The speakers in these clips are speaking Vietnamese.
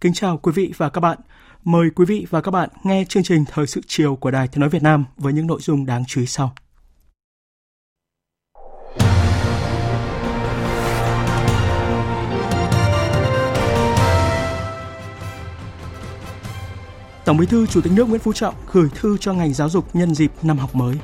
Kính chào quý vị và các bạn. Mời quý vị và các bạn nghe chương trình Thời sự chiều của Đài Tiếng Nói Việt Nam với những nội dung đáng chú ý sau. Tổng Bí thư Chủ tịch nước Nguyễn Phú Trọng gửi thư cho ngành giáo dục nhân dịp năm học mới.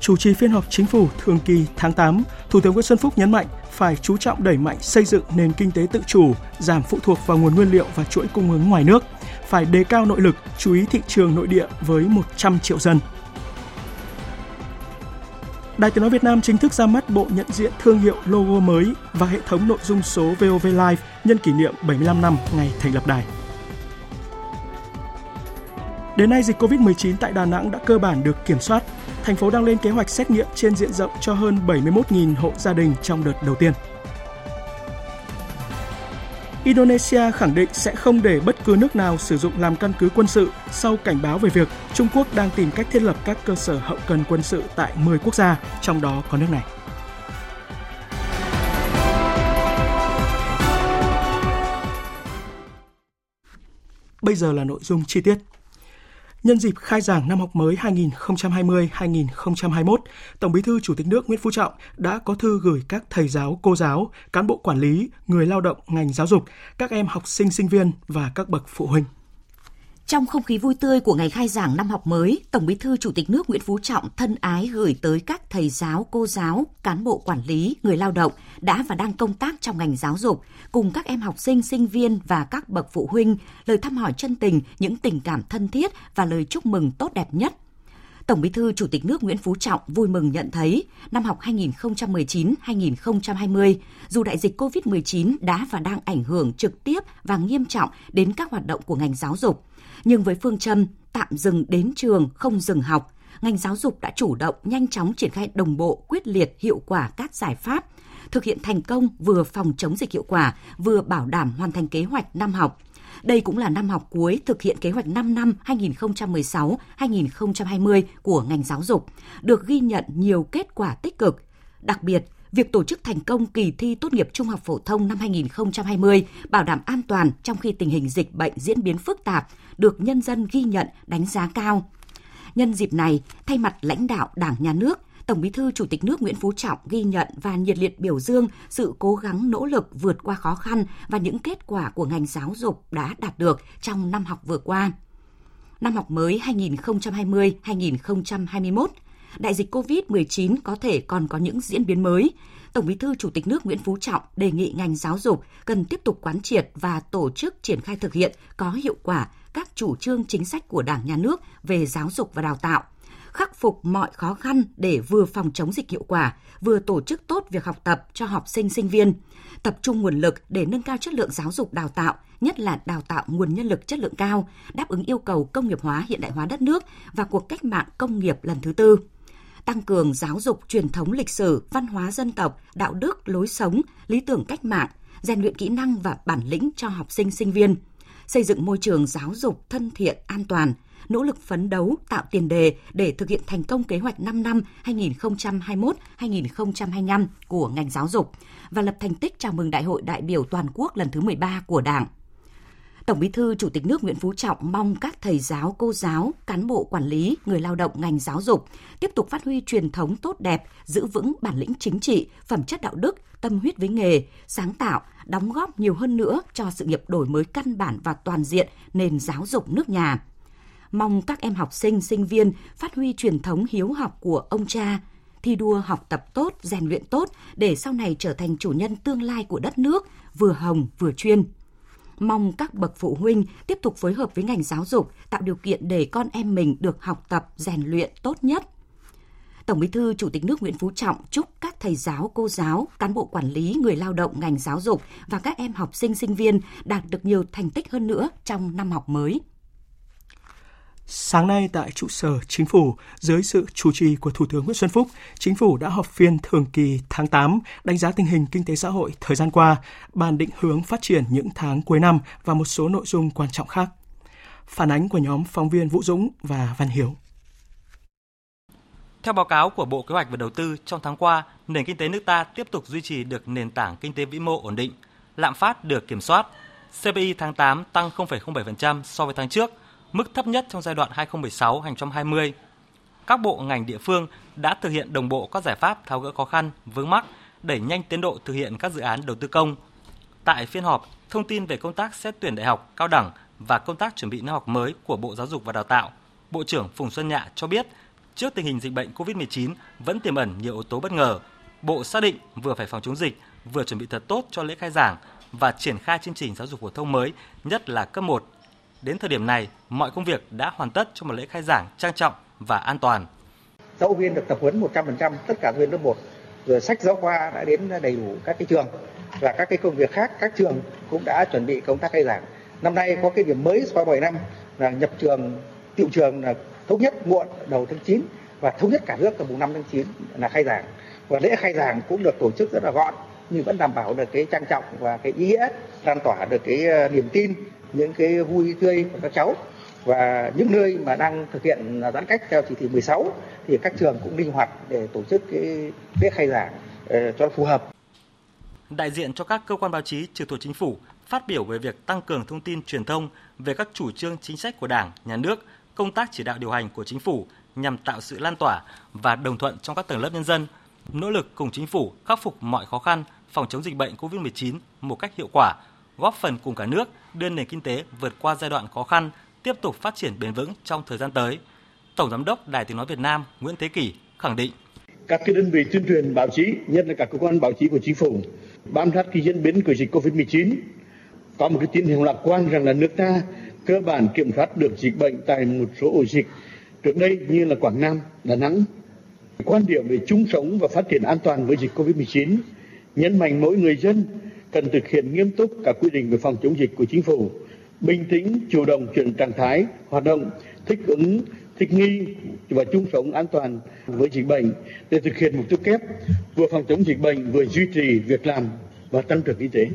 Chủ trì phiên họp chính phủ thường kỳ tháng 8, Thủ tướng Nguyễn Xuân Phúc nhấn mạnh phải chú trọng đẩy mạnh xây dựng nền kinh tế tự chủ, giảm phụ thuộc vào nguồn nguyên liệu và chuỗi cung ứng ngoài nước, phải đề cao nội lực, chú ý thị trường nội địa với 100 triệu dân. Đài Tiếng nói Việt Nam chính thức ra mắt bộ nhận diện thương hiệu logo mới và hệ thống nội dung số VOV Live nhân kỷ niệm 75 năm ngày thành lập đài. Đến nay, dịch COVID-19 tại Đà Nẵng đã cơ bản được kiểm soát. Thành phố đang lên kế hoạch xét nghiệm trên diện rộng cho hơn 71.000 hộ gia đình trong đợt đầu tiên. Indonesia khẳng định sẽ không để bất cứ nước nào sử dụng làm căn cứ quân sự sau cảnh báo về việc Trung Quốc đang tìm cách thiết lập các cơ sở hậu cần quân sự tại 10 quốc gia, trong đó có nước này. Bây giờ là nội dung chi tiết. Nhân dịp khai giảng năm học mới 2020-2021, Tổng Bí thư Chủ tịch nước Nguyễn Phú Trọng đã có thư gửi các thầy giáo, cô giáo, cán bộ quản lý, người lao động ngành giáo dục, các em học sinh sinh viên và các bậc phụ huynh. Trong không khí vui tươi của ngày khai giảng năm học mới, Tổng Bí thư Chủ tịch nước Nguyễn Phú Trọng thân ái gửi tới các thầy giáo, cô giáo, cán bộ quản lý, người lao động đã và đang công tác trong ngành giáo dục, cùng các em học sinh, sinh viên và các bậc phụ huynh lời thăm hỏi chân tình, những tình cảm thân thiết và lời chúc mừng tốt đẹp nhất. Tổng Bí thư Chủ tịch nước Nguyễn Phú Trọng vui mừng nhận thấy năm học 2019-2020, dù đại dịch COVID-19 đã và đang ảnh hưởng trực tiếp và nghiêm trọng đến các hoạt động của ngành giáo dục, nhưng với phương châm tạm dừng đến trường không dừng học, ngành giáo dục đã chủ động nhanh chóng triển khai đồng bộ, quyết liệt, hiệu quả các giải pháp, thực hiện thành công vừa phòng chống dịch hiệu quả, vừa bảo đảm hoàn thành kế hoạch năm học. Đây cũng là năm học cuối thực hiện kế hoạch 5 năm 2016-2020 của ngành giáo dục, được ghi nhận nhiều kết quả tích cực. Đặc biệt, việc tổ chức thành công kỳ thi tốt nghiệp trung học phổ thông năm 2020 bảo đảm an toàn trong khi tình hình dịch bệnh diễn biến phức tạp, được nhân dân ghi nhận, đánh giá cao. Nhân dịp này, thay mặt lãnh đạo Đảng, Nhà nước, Tổng Bí thư Chủ tịch nước Nguyễn Phú Trọng ghi nhận và nhiệt liệt biểu dương sự cố gắng nỗ lực vượt qua khó khăn và những kết quả của ngành giáo dục đã đạt được trong năm học vừa qua. Năm học mới 2020-2021, đại dịch COVID-19 có thể còn có những diễn biến mới. Tổng Bí thư Chủ tịch nước Nguyễn Phú Trọng đề nghị ngành giáo dục cần tiếp tục quán triệt và tổ chức triển khai thực hiện có hiệu quả các chủ trương chính sách của Đảng nhà nước về giáo dục và đào tạo, khắc phục mọi khó khăn để vừa phòng chống dịch hiệu quả, vừa tổ chức tốt việc học tập cho học sinh sinh viên, tập trung nguồn lực để nâng cao chất lượng giáo dục đào tạo, nhất là đào tạo nguồn nhân lực chất lượng cao, đáp ứng yêu cầu công nghiệp hóa hiện đại hóa đất nước và cuộc cách mạng công nghiệp lần thứ tư tăng cường giáo dục truyền thống lịch sử, văn hóa dân tộc, đạo đức, lối sống, lý tưởng cách mạng, rèn luyện kỹ năng và bản lĩnh cho học sinh sinh viên, xây dựng môi trường giáo dục thân thiện, an toàn, nỗ lực phấn đấu tạo tiền đề để thực hiện thành công kế hoạch 5 năm 2021-2025 của ngành giáo dục và lập thành tích chào mừng Đại hội đại biểu toàn quốc lần thứ 13 của Đảng. Tổng Bí thư Chủ tịch nước Nguyễn Phú Trọng mong các thầy giáo, cô giáo, cán bộ quản lý, người lao động ngành giáo dục tiếp tục phát huy truyền thống tốt đẹp, giữ vững bản lĩnh chính trị, phẩm chất đạo đức, tâm huyết với nghề, sáng tạo, đóng góp nhiều hơn nữa cho sự nghiệp đổi mới căn bản và toàn diện nền giáo dục nước nhà. Mong các em học sinh, sinh viên phát huy truyền thống hiếu học của ông cha, thi đua học tập tốt, rèn luyện tốt để sau này trở thành chủ nhân tương lai của đất nước, vừa hồng vừa chuyên. Mong các bậc phụ huynh tiếp tục phối hợp với ngành giáo dục tạo điều kiện để con em mình được học tập, rèn luyện tốt nhất. Tổng Bí thư Chủ tịch nước Nguyễn Phú Trọng chúc các thầy giáo, cô giáo, cán bộ quản lý, người lao động ngành giáo dục và các em học sinh sinh viên đạt được nhiều thành tích hơn nữa trong năm học mới. Sáng nay tại trụ sở Chính phủ, dưới sự chủ trì của Thủ tướng Nguyễn Xuân Phúc, Chính phủ đã họp phiên thường kỳ tháng 8 đánh giá tình hình kinh tế xã hội thời gian qua, bàn định hướng phát triển những tháng cuối năm và một số nội dung quan trọng khác. Phản ánh của nhóm phóng viên Vũ Dũng và Văn Hiếu. Theo báo cáo của Bộ Kế hoạch và Đầu tư, trong tháng qua, nền kinh tế nước ta tiếp tục duy trì được nền tảng kinh tế vĩ mô ổn định, lạm phát được kiểm soát. CPI tháng 8 tăng 0,07% so với tháng trước, mức thấp nhất trong giai đoạn 2016-2020. Các bộ ngành địa phương đã thực hiện đồng bộ các giải pháp tháo gỡ khó khăn, vướng mắc, đẩy nhanh tiến độ thực hiện các dự án đầu tư công. Tại phiên họp, thông tin về công tác xét tuyển đại học, cao đẳng và công tác chuẩn bị năm học mới của Bộ Giáo dục và Đào tạo, Bộ trưởng Phùng Xuân Nhạ cho biết, trước tình hình dịch bệnh COVID-19 vẫn tiềm ẩn nhiều yếu tố bất ngờ, Bộ xác định vừa phải phòng chống dịch, vừa chuẩn bị thật tốt cho lễ khai giảng và triển khai chương trình giáo dục phổ thông mới, nhất là cấp 1, Đến thời điểm này, mọi công việc đã hoàn tất cho một lễ khai giảng trang trọng và an toàn. Giáo viên được tập huấn 100%, tất cả giáo viên lớp 1. Rồi sách giáo khoa đã đến đầy đủ các cái trường và các cái công việc khác các trường cũng đã chuẩn bị công tác khai giảng. Năm nay có cái điểm mới so với 7 năm là nhập trường tiệu trường là thống nhất muộn đầu tháng 9 và thống nhất cả nước từ mùng 5 tháng 9 là khai giảng. Và lễ khai giảng cũng được tổ chức rất là gọn nhưng vẫn đảm bảo được cái trang trọng và cái ý nghĩa lan tỏa được cái ờ, niềm tin những cái vui tươi của các cháu và những nơi mà đang thực hiện giãn cách theo chỉ thị 16 thì các trường cũng linh hoạt để tổ chức cái lễ khai giảng ờ, cho phù hợp. Đại diện cho các cơ quan báo chí trực thuộc chính phủ phát biểu về việc tăng cường thông tin truyền thông về các chủ trương chính sách của Đảng, Nhà nước, công tác chỉ đạo điều hành của chính phủ nhằm tạo sự lan tỏa và đồng thuận trong các tầng lớp nhân dân, nỗ lực cùng chính phủ khắc phục mọi khó khăn phòng chống dịch bệnh COVID-19 một cách hiệu quả, góp phần cùng cả nước đưa nền kinh tế vượt qua giai đoạn khó khăn, tiếp tục phát triển bền vững trong thời gian tới. Tổng giám đốc Đài Tiếng nói Việt Nam Nguyễn Thế Kỷ khẳng định các cái đơn vị tuyên truyền báo chí, nhất là các cơ quan báo chí của chính phủ, bám sát cái diễn biến của dịch Covid-19, có một cái tín hiệu lạc quan rằng là nước ta cơ bản kiểm soát được dịch bệnh tại một số ổ dịch trước đây như là Quảng Nam, Đà Nẵng. Quan điểm về chung sống và phát triển an toàn với dịch Covid-19 nhấn mạnh mỗi người dân cần thực hiện nghiêm túc các quy định về phòng chống dịch của chính phủ, bình tĩnh, chủ động chuyển trạng thái, hoạt động, thích ứng, thích nghi và chung sống an toàn với dịch bệnh để thực hiện mục tiêu kép vừa phòng chống dịch bệnh vừa duy trì việc làm và tăng trưởng kinh tế.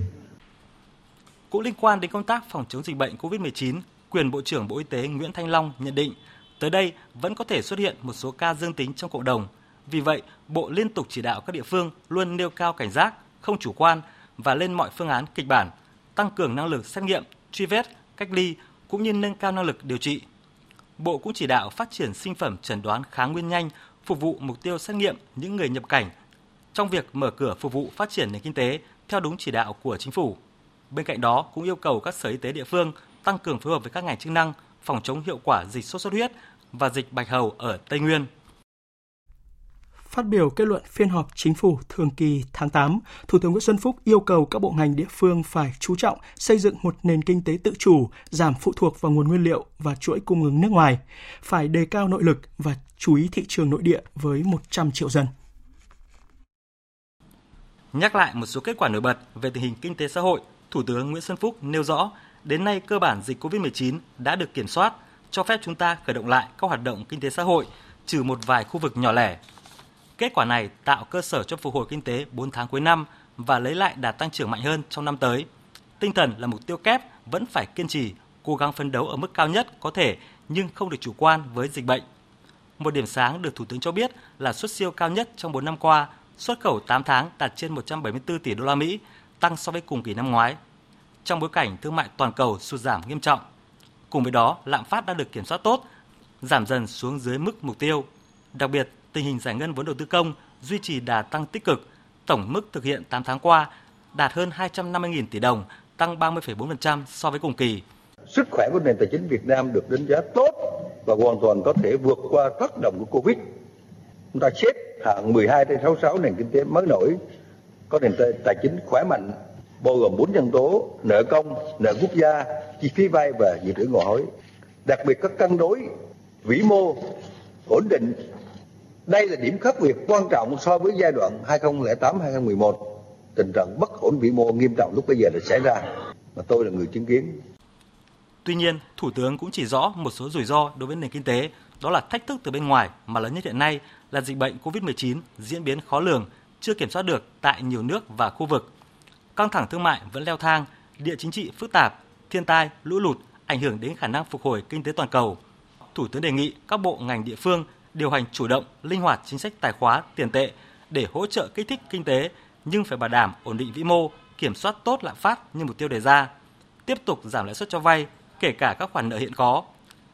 Cũng liên quan đến công tác phòng chống dịch bệnh COVID-19, quyền Bộ trưởng Bộ Y tế Nguyễn Thanh Long nhận định tới đây vẫn có thể xuất hiện một số ca dương tính trong cộng đồng. Vì vậy, Bộ liên tục chỉ đạo các địa phương luôn nêu cao cảnh giác, không chủ quan và lên mọi phương án kịch bản, tăng cường năng lực xét nghiệm, truy vết, cách ly cũng như nâng cao năng lực điều trị. Bộ cũng chỉ đạo phát triển sinh phẩm chẩn đoán kháng nguyên nhanh phục vụ mục tiêu xét nghiệm những người nhập cảnh trong việc mở cửa phục vụ phát triển nền kinh tế theo đúng chỉ đạo của chính phủ. Bên cạnh đó cũng yêu cầu các sở y tế địa phương tăng cường phối hợp với các ngành chức năng phòng chống hiệu quả dịch sốt xuất huyết và dịch bạch hầu ở Tây Nguyên. Phát biểu kết luận phiên họp chính phủ thường kỳ tháng 8, Thủ tướng Nguyễn Xuân Phúc yêu cầu các bộ ngành địa phương phải chú trọng xây dựng một nền kinh tế tự chủ, giảm phụ thuộc vào nguồn nguyên liệu và chuỗi cung ứng nước ngoài, phải đề cao nội lực và chú ý thị trường nội địa với 100 triệu dân. Nhắc lại một số kết quả nổi bật về tình hình kinh tế xã hội, Thủ tướng Nguyễn Xuân Phúc nêu rõ, đến nay cơ bản dịch COVID-19 đã được kiểm soát, cho phép chúng ta khởi động lại các hoạt động kinh tế xã hội, trừ một vài khu vực nhỏ lẻ Kết quả này tạo cơ sở cho phục hồi kinh tế 4 tháng cuối năm và lấy lại đạt tăng trưởng mạnh hơn trong năm tới. Tinh thần là mục tiêu kép vẫn phải kiên trì, cố gắng phấn đấu ở mức cao nhất có thể nhưng không được chủ quan với dịch bệnh. Một điểm sáng được Thủ tướng cho biết là xuất siêu cao nhất trong 4 năm qua, xuất khẩu 8 tháng đạt trên 174 tỷ đô la Mỹ, tăng so với cùng kỳ năm ngoái. Trong bối cảnh thương mại toàn cầu sụt giảm nghiêm trọng, cùng với đó lạm phát đã được kiểm soát tốt, giảm dần xuống dưới mức mục tiêu. Đặc biệt, tình hình giải ngân vốn đầu tư công duy trì đà tăng tích cực, tổng mức thực hiện 8 tháng qua đạt hơn 250.000 tỷ đồng, tăng 30,4% so với cùng kỳ. Sức khỏe của nền tài chính Việt Nam được đánh giá tốt và hoàn toàn có thể vượt qua tác động của Covid. Chúng ta xếp hạng 12 trên 66 nền kinh tế mới nổi có nền tài chính khỏe mạnh bao gồm bốn nhân tố nợ công, nợ quốc gia, chi phí vay và dự trữ ngoại hối. Đặc biệt các cân đối vĩ mô ổn định. Đây là điểm khác biệt quan trọng so với giai đoạn 2008-2011. Tình trạng bất ổn vĩ mô nghiêm trọng lúc bây giờ đã xảy ra mà tôi là người chứng kiến. Tuy nhiên, Thủ tướng cũng chỉ rõ một số rủi ro đối với nền kinh tế, đó là thách thức từ bên ngoài mà lớn nhất hiện nay là dịch bệnh COVID-19 diễn biến khó lường, chưa kiểm soát được tại nhiều nước và khu vực. Căng thẳng thương mại vẫn leo thang, địa chính trị phức tạp, thiên tai, lũ lụt ảnh hưởng đến khả năng phục hồi kinh tế toàn cầu. Thủ tướng đề nghị các bộ ngành địa phương điều hành chủ động, linh hoạt chính sách tài khóa, tiền tệ để hỗ trợ kích thích kinh tế nhưng phải bảo đảm ổn định vĩ mô, kiểm soát tốt lạm phát như mục tiêu đề ra. Tiếp tục giảm lãi suất cho vay, kể cả các khoản nợ hiện có.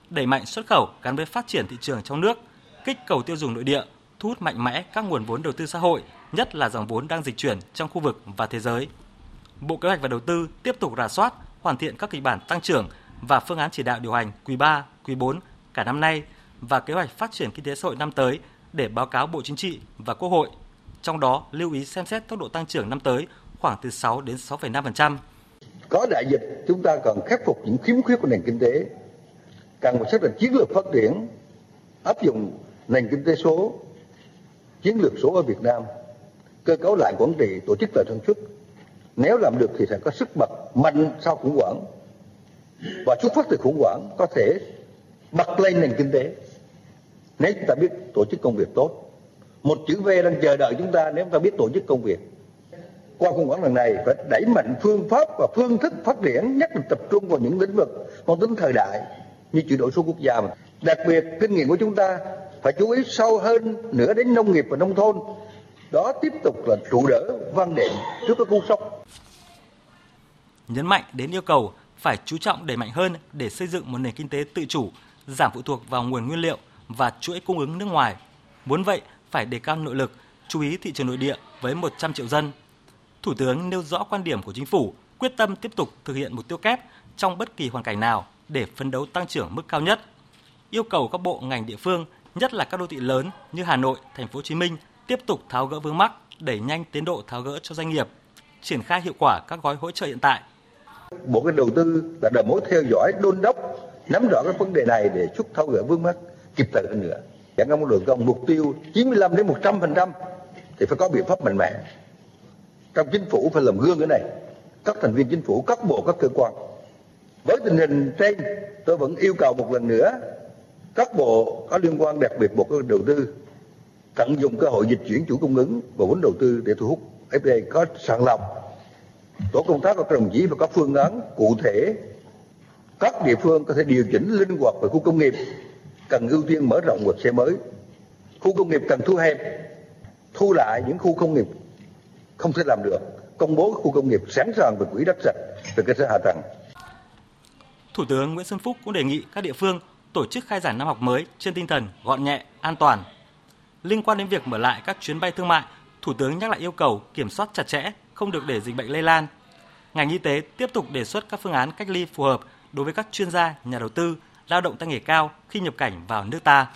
Đẩy mạnh xuất khẩu gắn với phát triển thị trường trong nước, kích cầu tiêu dùng nội địa, thu hút mạnh mẽ các nguồn vốn đầu tư xã hội, nhất là dòng vốn đang dịch chuyển trong khu vực và thế giới. Bộ Kế hoạch và Đầu tư tiếp tục rà soát, hoàn thiện các kịch bản tăng trưởng và phương án chỉ đạo điều hành quý 3, quý 4 cả năm nay và kế hoạch phát triển kinh tế xã hội năm tới để báo cáo Bộ Chính trị và Quốc hội. Trong đó lưu ý xem xét tốc độ tăng trưởng năm tới khoảng từ 6 đến 6,5%. Có đại dịch, chúng ta cần khắc phục những khiếm khuyết của nền kinh tế, cần phải xác định chiến lược phát triển, áp dụng nền kinh tế số, chiến lược số ở Việt Nam, cơ cấu lại quản trị, tổ chức lại sản xuất. Nếu làm được thì sẽ có sức bật mạnh sau khủng hoảng và xuất phát từ khủng hoảng có thể bật lên nền kinh tế nếu chúng ta biết tổ chức công việc tốt một chữ V đang chờ đợi chúng ta nếu chúng ta biết tổ chức công việc. Qua khủng hoảng lần này phải đẩy mạnh phương pháp và phương thức phát triển nhất là tập trung vào những lĩnh vực mang tính thời đại như chuyển đổi số quốc gia mà. đặc biệt kinh nghiệm của chúng ta phải chú ý sâu hơn nữa đến nông nghiệp và nông thôn. Đó tiếp tục là trụ đỡ văn đệm trước các cú sốc. Nhấn mạnh đến yêu cầu phải chú trọng đẩy mạnh hơn để xây dựng một nền kinh tế tự chủ, giảm phụ thuộc vào nguồn nguyên liệu và chuỗi cung ứng nước ngoài. Muốn vậy, phải đề cao nội lực, chú ý thị trường nội địa với 100 triệu dân. Thủ tướng nêu rõ quan điểm của chính phủ, quyết tâm tiếp tục thực hiện mục tiêu kép trong bất kỳ hoàn cảnh nào để phấn đấu tăng trưởng mức cao nhất. Yêu cầu các bộ ngành địa phương, nhất là các đô thị lớn như Hà Nội, Thành phố Hồ Chí Minh tiếp tục tháo gỡ vướng mắc, đẩy nhanh tiến độ tháo gỡ cho doanh nghiệp, triển khai hiệu quả các gói hỗ trợ hiện tại Bộ cái đầu tư là đầu mối theo dõi đôn đốc nắm rõ các vấn đề này để giúp tháo gỡ vướng mắc kịp thời hơn nữa. Giải công đường công mục tiêu 95 đến 100 phần trăm thì phải có biện pháp mạnh mẽ. Trong chính phủ phải làm gương cái này. Các thành viên chính phủ, các bộ, các cơ quan. Với tình hình trên, tôi vẫn yêu cầu một lần nữa các bộ có liên quan đặc biệt bộ đầu tư tận dụng cơ hội dịch chuyển chủ cung ứng và vốn đầu tư để thu hút FDI có sàng lọc tổ công tác của các đồng chí và có phương án cụ thể các địa phương có thể điều chỉnh linh hoạt về khu công nghiệp cần ưu tiên mở rộng nguồn xe mới khu công nghiệp cần thu hẹp thu lại những khu công nghiệp không thể làm được công bố khu công nghiệp sẵn sàng về quỹ đất sạch về cơ sở hạ tầng Thủ tướng Nguyễn Xuân Phúc cũng đề nghị các địa phương tổ chức khai giảng năm học mới trên tinh thần gọn nhẹ, an toàn. Liên quan đến việc mở lại các chuyến bay thương mại, Thủ tướng nhắc lại yêu cầu kiểm soát chặt chẽ, không được để dịch bệnh lây lan. Ngành y tế tiếp tục đề xuất các phương án cách ly phù hợp đối với các chuyên gia, nhà đầu tư, lao động tay nghề cao khi nhập cảnh vào nước ta.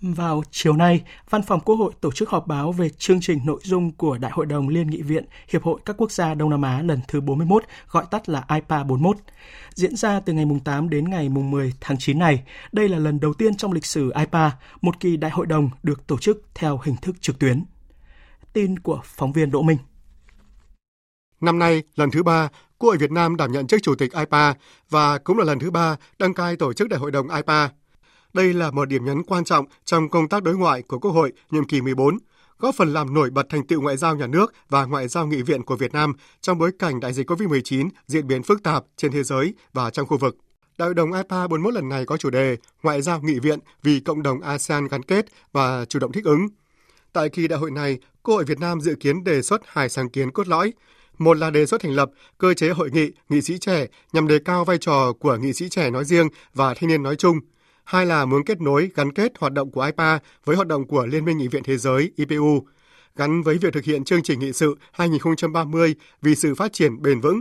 Vào chiều nay, Văn phòng Quốc hội tổ chức họp báo về chương trình nội dung của Đại hội đồng Liên nghị viện Hiệp hội các quốc gia Đông Nam Á lần thứ 41, gọi tắt là IPA 41. Diễn ra từ ngày 8 đến ngày 10 tháng 9 này, đây là lần đầu tiên trong lịch sử IPA, một kỳ đại hội đồng được tổ chức theo hình thức trực tuyến. Tin của phóng viên Đỗ Minh. Năm nay, lần thứ ba, Quốc hội Việt Nam đảm nhận chức chủ tịch IPA và cũng là lần thứ ba đăng cai tổ chức đại hội đồng IPA. Đây là một điểm nhấn quan trọng trong công tác đối ngoại của Quốc hội nhiệm kỳ 14, góp phần làm nổi bật thành tựu ngoại giao nhà nước và ngoại giao nghị viện của Việt Nam trong bối cảnh đại dịch COVID-19 diễn biến phức tạp trên thế giới và trong khu vực. Đại hội đồng IPA 41 lần này có chủ đề Ngoại giao nghị viện vì cộng đồng ASEAN gắn kết và chủ động thích ứng. Tại kỳ đại hội này, Quốc hội Việt Nam dự kiến đề xuất hai sáng kiến cốt lõi. Một là đề xuất thành lập cơ chế hội nghị nghị sĩ trẻ nhằm đề cao vai trò của nghị sĩ trẻ nói riêng và thanh niên nói chung – hai là muốn kết nối, gắn kết hoạt động của IPA với hoạt động của Liên minh Nghị viện Thế giới IPU, gắn với việc thực hiện chương trình nghị sự 2030 vì sự phát triển bền vững.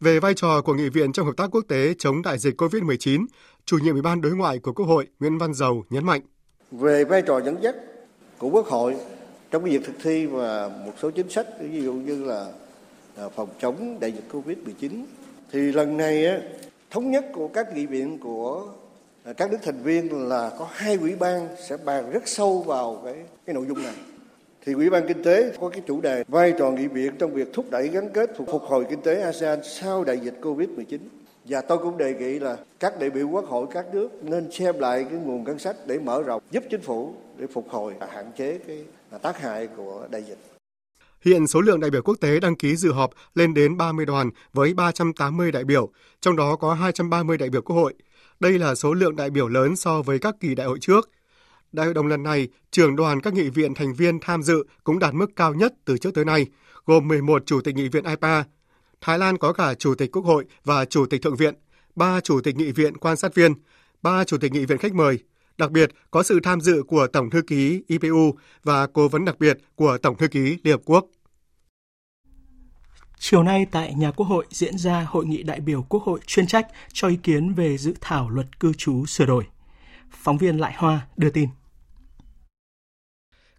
Về vai trò của Nghị viện trong hợp tác quốc tế chống đại dịch COVID-19, chủ nhiệm Ủy ban Đối ngoại của Quốc hội Nguyễn Văn Dầu nhấn mạnh. Về vai trò dẫn dắt của Quốc hội trong cái việc thực thi và một số chính sách ví dụ như là À, phòng chống đại dịch Covid-19 thì lần này thống nhất của các nghị viện của à, các nước thành viên là có hai ủy ban sẽ bàn rất sâu vào cái cái nội dung này thì Ủy ban Kinh tế có cái chủ đề vai trò nghị viện trong việc thúc đẩy gắn kết phục hồi kinh tế ASEAN sau đại dịch Covid-19. Và tôi cũng đề nghị là các đại biểu quốc hội các nước nên xem lại cái nguồn ngân sách để mở rộng, giúp chính phủ để phục hồi và hạn chế cái à, tác hại của đại dịch. Hiện số lượng đại biểu quốc tế đăng ký dự họp lên đến 30 đoàn với 380 đại biểu, trong đó có 230 đại biểu quốc hội. Đây là số lượng đại biểu lớn so với các kỳ đại hội trước. Đại hội đồng lần này, trưởng đoàn các nghị viện thành viên tham dự cũng đạt mức cao nhất từ trước tới nay, gồm 11 chủ tịch nghị viện IPA. Thái Lan có cả chủ tịch quốc hội và chủ tịch thượng viện, ba chủ tịch nghị viện quan sát viên, ba chủ tịch nghị viện khách mời. Đặc biệt có sự tham dự của Tổng thư ký IPU và cố vấn đặc biệt của Tổng thư ký Liên Hợp Quốc. Chiều nay tại nhà Quốc hội diễn ra hội nghị đại biểu Quốc hội chuyên trách cho ý kiến về dự thảo luật cư trú sửa đổi. Phóng viên Lại Hoa đưa tin.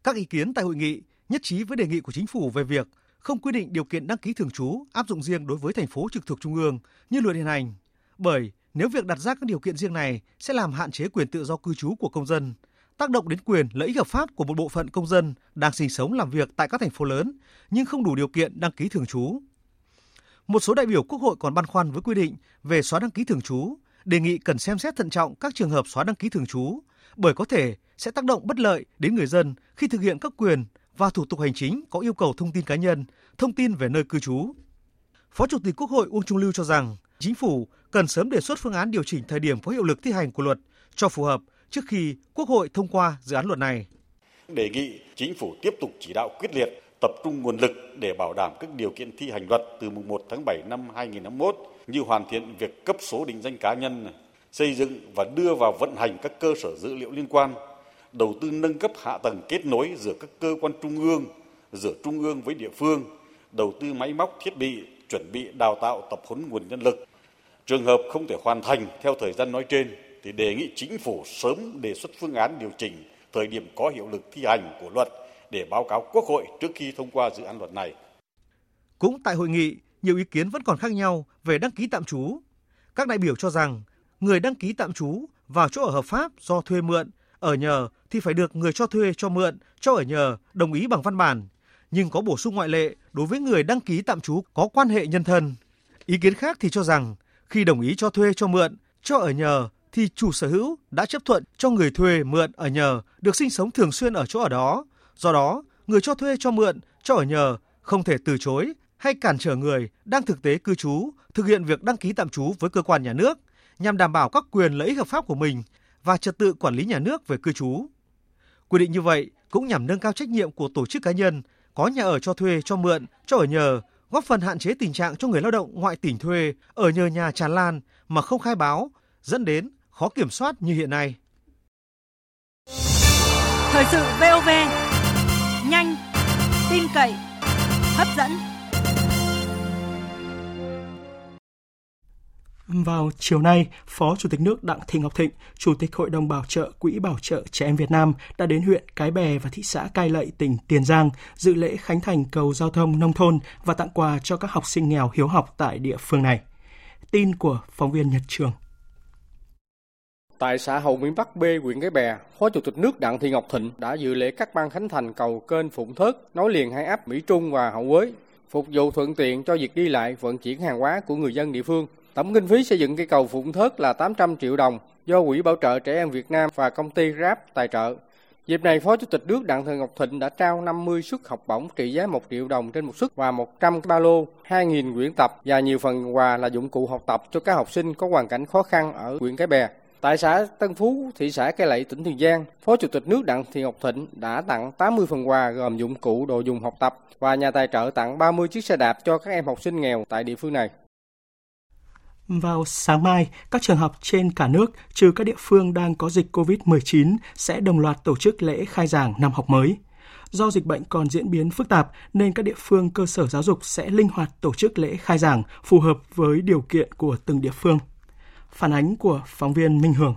Các ý kiến tại hội nghị nhất trí với đề nghị của chính phủ về việc không quy định điều kiện đăng ký thường trú áp dụng riêng đối với thành phố trực thuộc trung ương như luật hiện hành, bởi nếu việc đặt ra các điều kiện riêng này sẽ làm hạn chế quyền tự do cư trú của công dân, tác động đến quyền lợi ích hợp pháp của một bộ phận công dân đang sinh sống làm việc tại các thành phố lớn nhưng không đủ điều kiện đăng ký thường trú. Một số đại biểu Quốc hội còn băn khoăn với quy định về xóa đăng ký thường trú, đề nghị cần xem xét thận trọng các trường hợp xóa đăng ký thường trú bởi có thể sẽ tác động bất lợi đến người dân khi thực hiện các quyền và thủ tục hành chính có yêu cầu thông tin cá nhân, thông tin về nơi cư trú. Phó Chủ tịch Quốc hội Uông Trung Lưu cho rằng, chính phủ cần sớm đề xuất phương án điều chỉnh thời điểm có hiệu lực thi hành của luật cho phù hợp trước khi Quốc hội thông qua dự án luật này. Đề nghị chính phủ tiếp tục chỉ đạo quyết liệt, tập trung nguồn lực để bảo đảm các điều kiện thi hành luật từ mùng 1 tháng 7 năm 2021 như hoàn thiện việc cấp số định danh cá nhân, xây dựng và đưa vào vận hành các cơ sở dữ liệu liên quan, đầu tư nâng cấp hạ tầng kết nối giữa các cơ quan trung ương, giữa trung ương với địa phương, đầu tư máy móc thiết bị, chuẩn bị đào tạo tập huấn nguồn nhân lực. Trường hợp không thể hoàn thành theo thời gian nói trên thì đề nghị chính phủ sớm đề xuất phương án điều chỉnh thời điểm có hiệu lực thi hành của luật để báo cáo Quốc hội trước khi thông qua dự án luật này. Cũng tại hội nghị, nhiều ý kiến vẫn còn khác nhau về đăng ký tạm trú. Các đại biểu cho rằng người đăng ký tạm trú vào chỗ ở hợp pháp do thuê mượn, ở nhờ thì phải được người cho thuê cho mượn, cho ở nhờ đồng ý bằng văn bản, nhưng có bổ sung ngoại lệ đối với người đăng ký tạm trú có quan hệ nhân thân. Ý kiến khác thì cho rằng khi đồng ý cho thuê cho mượn, cho ở nhờ thì chủ sở hữu đã chấp thuận cho người thuê mượn ở nhờ được sinh sống thường xuyên ở chỗ ở đó. Do đó, người cho thuê cho mượn, cho ở nhờ không thể từ chối hay cản trở người đang thực tế cư trú thực hiện việc đăng ký tạm trú với cơ quan nhà nước nhằm đảm bảo các quyền lợi ích hợp pháp của mình và trật tự quản lý nhà nước về cư trú. Quy định như vậy cũng nhằm nâng cao trách nhiệm của tổ chức cá nhân có nhà ở cho thuê, cho mượn, cho ở nhờ, góp phần hạn chế tình trạng cho người lao động ngoại tỉnh thuê ở nhờ nhà tràn lan mà không khai báo, dẫn đến khó kiểm soát như hiện nay. Thời sự VOV, nhanh, tin cậy, hấp dẫn. Vào chiều nay, Phó Chủ tịch nước Đặng Thị Ngọc Thịnh, Chủ tịch Hội đồng Bảo trợ Quỹ Bảo trợ Trẻ Em Việt Nam đã đến huyện Cái Bè và thị xã Cai Lậy, tỉnh Tiền Giang dự lễ khánh thành cầu giao thông nông thôn và tặng quà cho các học sinh nghèo hiếu học tại địa phương này. Tin của phóng viên Nhật Trường. Tại xã Hậu Mỹ Bắc B, huyện Cái Bè, Phó Chủ tịch nước Đặng Thị Ngọc Thịnh đã dự lễ cắt băng khánh thành cầu kênh Phụng Thớt nối liền hai ấp Mỹ Trung và Hậu quế phục vụ thuận tiện cho việc đi lại vận chuyển hàng hóa của người dân địa phương. Tổng kinh phí xây dựng cây cầu Phụng Thớt là 800 triệu đồng do Quỹ Bảo trợ Trẻ Em Việt Nam và công ty Grab tài trợ. Dịp này, Phó Chủ tịch nước Đặng Thị Ngọc Thịnh đã trao 50 suất học bổng trị giá 1 triệu đồng trên một suất và 100 ba lô, 2.000 quyển tập và nhiều phần quà là dụng cụ học tập cho các học sinh có hoàn cảnh khó khăn ở huyện Cái Bè. Tại xã Tân Phú, thị xã Cây Lậy, tỉnh Tiền Giang, Phó Chủ tịch nước Đặng Thị Ngọc Thịnh đã tặng 80 phần quà gồm dụng cụ đồ dùng học tập và nhà tài trợ tặng 30 chiếc xe đạp cho các em học sinh nghèo tại địa phương này. Vào sáng mai, các trường học trên cả nước, trừ các địa phương đang có dịch COVID-19, sẽ đồng loạt tổ chức lễ khai giảng năm học mới. Do dịch bệnh còn diễn biến phức tạp nên các địa phương cơ sở giáo dục sẽ linh hoạt tổ chức lễ khai giảng phù hợp với điều kiện của từng địa phương. Phản ánh của phóng viên Minh Hường.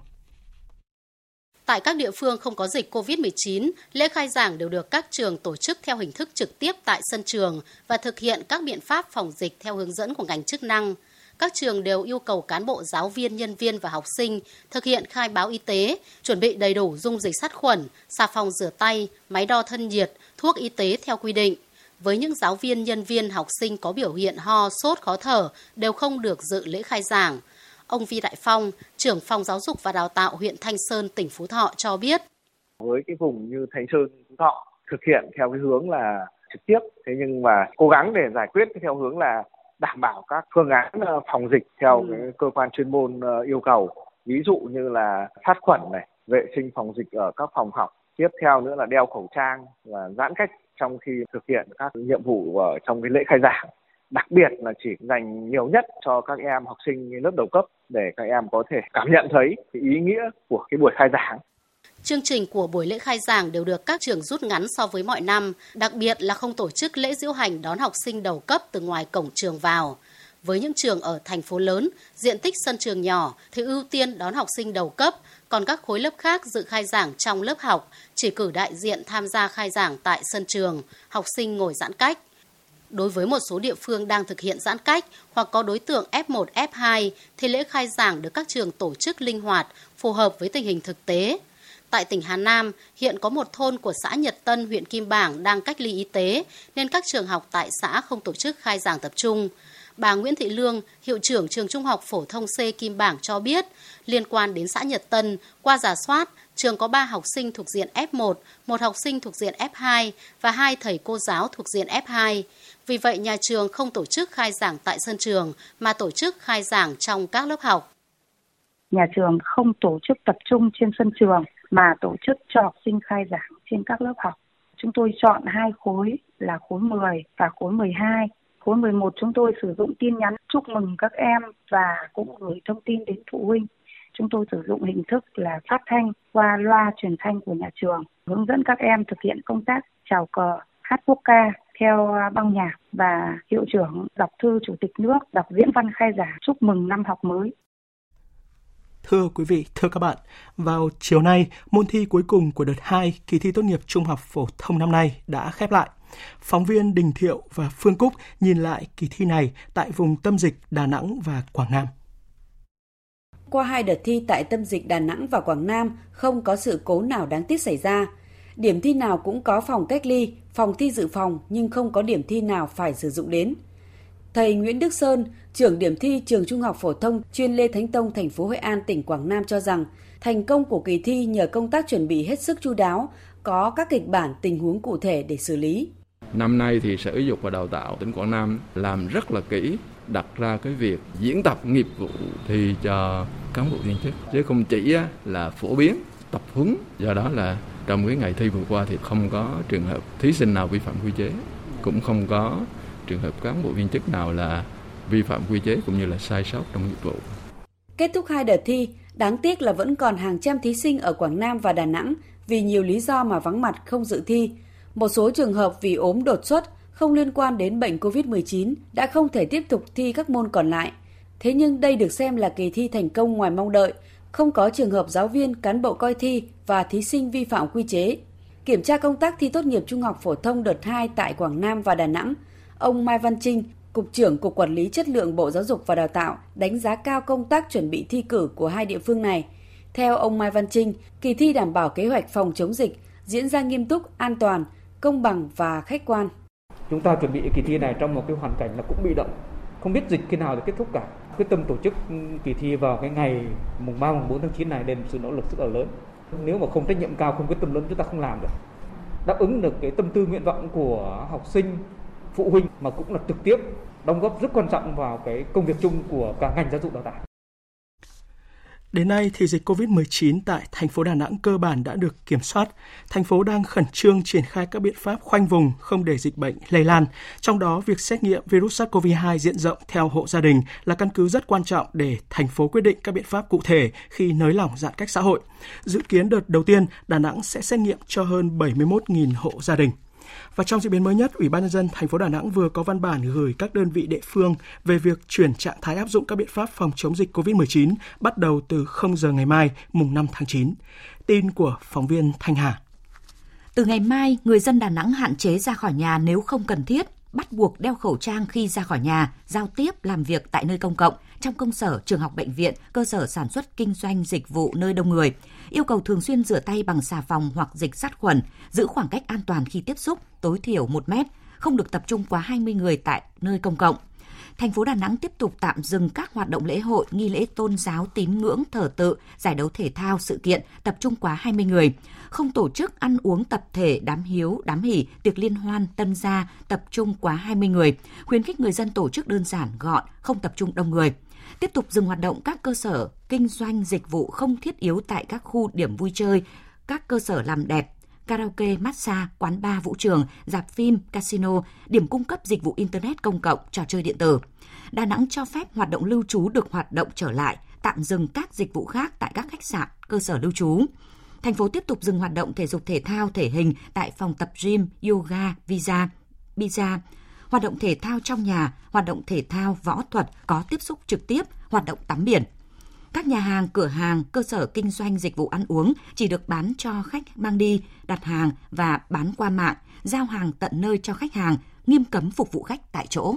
Tại các địa phương không có dịch COVID-19, lễ khai giảng đều được các trường tổ chức theo hình thức trực tiếp tại sân trường và thực hiện các biện pháp phòng dịch theo hướng dẫn của ngành chức năng. Các trường đều yêu cầu cán bộ giáo viên, nhân viên và học sinh thực hiện khai báo y tế, chuẩn bị đầy đủ dung dịch sát khuẩn, xà phòng rửa tay, máy đo thân nhiệt, thuốc y tế theo quy định. Với những giáo viên, nhân viên, học sinh có biểu hiện ho, sốt, khó thở đều không được dự lễ khai giảng. Ông Vi Đại Phong, trưởng phòng giáo dục và đào tạo huyện Thanh Sơn, tỉnh Phú Thọ cho biết. Với cái vùng như Thanh Sơn, Phú Thọ thực hiện theo cái hướng là trực tiếp, thế nhưng mà cố gắng để giải quyết theo hướng là đảm bảo các phương án ờ, phòng dịch theo ừ. cái cơ quan chuyên môn ờ, yêu cầu. Ví dụ như là sát khuẩn này, vệ sinh phòng dịch ở các phòng học. Tiếp theo nữa là đeo khẩu trang và giãn cách trong khi thực hiện các nhiệm vụ ở trong cái lễ khai giảng đặc biệt là chỉ dành nhiều nhất cho các em học sinh lớp đầu cấp để các em có thể cảm nhận thấy ý nghĩa của cái buổi khai giảng. Chương trình của buổi lễ khai giảng đều được các trường rút ngắn so với mọi năm, đặc biệt là không tổ chức lễ diễu hành đón học sinh đầu cấp từ ngoài cổng trường vào. Với những trường ở thành phố lớn, diện tích sân trường nhỏ thì ưu tiên đón học sinh đầu cấp, còn các khối lớp khác dự khai giảng trong lớp học, chỉ cử đại diện tham gia khai giảng tại sân trường, học sinh ngồi giãn cách đối với một số địa phương đang thực hiện giãn cách hoặc có đối tượng F1, F2 thì lễ khai giảng được các trường tổ chức linh hoạt, phù hợp với tình hình thực tế. Tại tỉnh Hà Nam, hiện có một thôn của xã Nhật Tân, huyện Kim Bảng đang cách ly y tế, nên các trường học tại xã không tổ chức khai giảng tập trung. Bà Nguyễn Thị Lương, hiệu trưởng trường Trung học phổ thông C Kim Bảng cho biết, liên quan đến xã Nhật Tân, qua giả soát, trường có 3 học sinh thuộc diện F1, một học sinh thuộc diện F2 và hai thầy cô giáo thuộc diện F2. Vì vậy, nhà trường không tổ chức khai giảng tại sân trường mà tổ chức khai giảng trong các lớp học. Nhà trường không tổ chức tập trung trên sân trường mà tổ chức cho học sinh khai giảng trên các lớp học. Chúng tôi chọn hai khối là khối 10 và khối 12. Khối 11 chúng tôi sử dụng tin nhắn chúc mừng các em và cũng gửi thông tin đến phụ huynh. Chúng tôi sử dụng hình thức là phát thanh qua loa truyền thanh của nhà trường, hướng dẫn các em thực hiện công tác chào cờ, hát quốc ca theo à, băng nhạc và hiệu trưởng đọc thư chủ tịch nước đọc diễn văn khai giảng chúc mừng năm học mới. Thưa quý vị, thưa các bạn, vào chiều nay, môn thi cuối cùng của đợt 2 kỳ thi tốt nghiệp trung học phổ thông năm nay đã khép lại. Phóng viên Đình Thiệu và Phương Cúc nhìn lại kỳ thi này tại vùng tâm dịch Đà Nẵng và Quảng Nam. Qua hai đợt thi tại tâm dịch Đà Nẵng và Quảng Nam không có sự cố nào đáng tiếc xảy ra. Điểm thi nào cũng có phòng cách ly, phòng thi dự phòng nhưng không có điểm thi nào phải sử dụng đến. Thầy Nguyễn Đức Sơn, trưởng điểm thi trường Trung học phổ thông chuyên Lê Thánh Tông, thành phố Hội An, tỉnh Quảng Nam cho rằng thành công của kỳ thi nhờ công tác chuẩn bị hết sức chu đáo, có các kịch bản tình huống cụ thể để xử lý. Năm nay thì Sở Giáo dục và Đào tạo tỉnh Quảng Nam làm rất là kỹ, đặt ra cái việc diễn tập nghiệp vụ thì cho cán bộ viên chức chứ không chỉ là phổ biến tập huấn do đó là trong cái ngày thi vừa qua thì không có trường hợp thí sinh nào vi phạm quy chế cũng không có trường hợp cán bộ viên chức nào là vi phạm quy chế cũng như là sai sót trong nghiệp vụ. Kết thúc hai đợt thi, đáng tiếc là vẫn còn hàng trăm thí sinh ở Quảng Nam và Đà Nẵng vì nhiều lý do mà vắng mặt không dự thi. Một số trường hợp vì ốm đột xuất không liên quan đến bệnh COVID-19 đã không thể tiếp tục thi các môn còn lại. Thế nhưng đây được xem là kỳ thi thành công ngoài mong đợi, không có trường hợp giáo viên, cán bộ coi thi và thí sinh vi phạm quy chế. Kiểm tra công tác thi tốt nghiệp trung học phổ thông đợt 2 tại Quảng Nam và Đà Nẵng, ông Mai Văn Trinh, Cục trưởng Cục Quản lý Chất lượng Bộ Giáo dục và Đào tạo đánh giá cao công tác chuẩn bị thi cử của hai địa phương này. Theo ông Mai Văn Trinh, kỳ thi đảm bảo kế hoạch phòng chống dịch, diễn ra nghiêm túc, an toàn, công bằng và khách quan. Chúng ta chuẩn bị kỳ thi này trong một cái hoàn cảnh là cũng bị động, không biết dịch khi nào thì kết thúc cả. Quyết tâm tổ chức kỳ thi vào cái ngày mùng 3 mùng 4 tháng 9 này nên sự nỗ lực rất là lớn. Nếu mà không trách nhiệm cao, không quyết tâm lớn chúng ta không làm được. Đáp ứng được cái tâm tư nguyện vọng của học sinh, phụ huynh mà cũng là trực tiếp đóng góp rất quan trọng vào cái công việc chung của cả ngành giáo dục đào tạo. Đến nay thì dịch COVID-19 tại thành phố Đà Nẵng cơ bản đã được kiểm soát. Thành phố đang khẩn trương triển khai các biện pháp khoanh vùng không để dịch bệnh lây lan. Trong đó, việc xét nghiệm virus SARS-CoV-2 diện rộng theo hộ gia đình là căn cứ rất quan trọng để thành phố quyết định các biện pháp cụ thể khi nới lỏng giãn cách xã hội. Dự kiến đợt đầu tiên, Đà Nẵng sẽ xét nghiệm cho hơn 71.000 hộ gia đình. Và trong diễn biến mới nhất, Ủy ban nhân dân thành phố Đà Nẵng vừa có văn bản gửi các đơn vị địa phương về việc chuyển trạng thái áp dụng các biện pháp phòng chống dịch COVID-19 bắt đầu từ 0 giờ ngày mai, mùng 5 tháng 9. Tin của phóng viên Thanh Hà. Từ ngày mai, người dân Đà Nẵng hạn chế ra khỏi nhà nếu không cần thiết, bắt buộc đeo khẩu trang khi ra khỏi nhà, giao tiếp, làm việc tại nơi công cộng, trong công sở, trường học, bệnh viện, cơ sở sản xuất, kinh doanh, dịch vụ nơi đông người. Yêu cầu thường xuyên rửa tay bằng xà phòng hoặc dịch sát khuẩn, giữ khoảng cách an toàn khi tiếp xúc, tối thiểu 1 mét, không được tập trung quá 20 người tại nơi công cộng thành phố Đà Nẵng tiếp tục tạm dừng các hoạt động lễ hội, nghi lễ tôn giáo, tín ngưỡng, thờ tự, giải đấu thể thao, sự kiện tập trung quá 20 người, không tổ chức ăn uống tập thể, đám hiếu, đám hỉ, tiệc liên hoan, tân gia tập trung quá 20 người, khuyến khích người dân tổ chức đơn giản, gọn, không tập trung đông người. Tiếp tục dừng hoạt động các cơ sở kinh doanh dịch vụ không thiết yếu tại các khu điểm vui chơi, các cơ sở làm đẹp, karaoke, massage, quán bar, vũ trường, dạp phim, casino, điểm cung cấp dịch vụ Internet công cộng, trò chơi điện tử. Đà Nẵng cho phép hoạt động lưu trú được hoạt động trở lại, tạm dừng các dịch vụ khác tại các khách sạn, cơ sở lưu trú. Thành phố tiếp tục dừng hoạt động thể dục thể thao, thể hình tại phòng tập gym, yoga, visa, pizza, hoạt động thể thao trong nhà, hoạt động thể thao, võ thuật có tiếp xúc trực tiếp, hoạt động tắm biển. Các nhà hàng, cửa hàng, cơ sở kinh doanh dịch vụ ăn uống chỉ được bán cho khách mang đi, đặt hàng và bán qua mạng, giao hàng tận nơi cho khách hàng, nghiêm cấm phục vụ khách tại chỗ.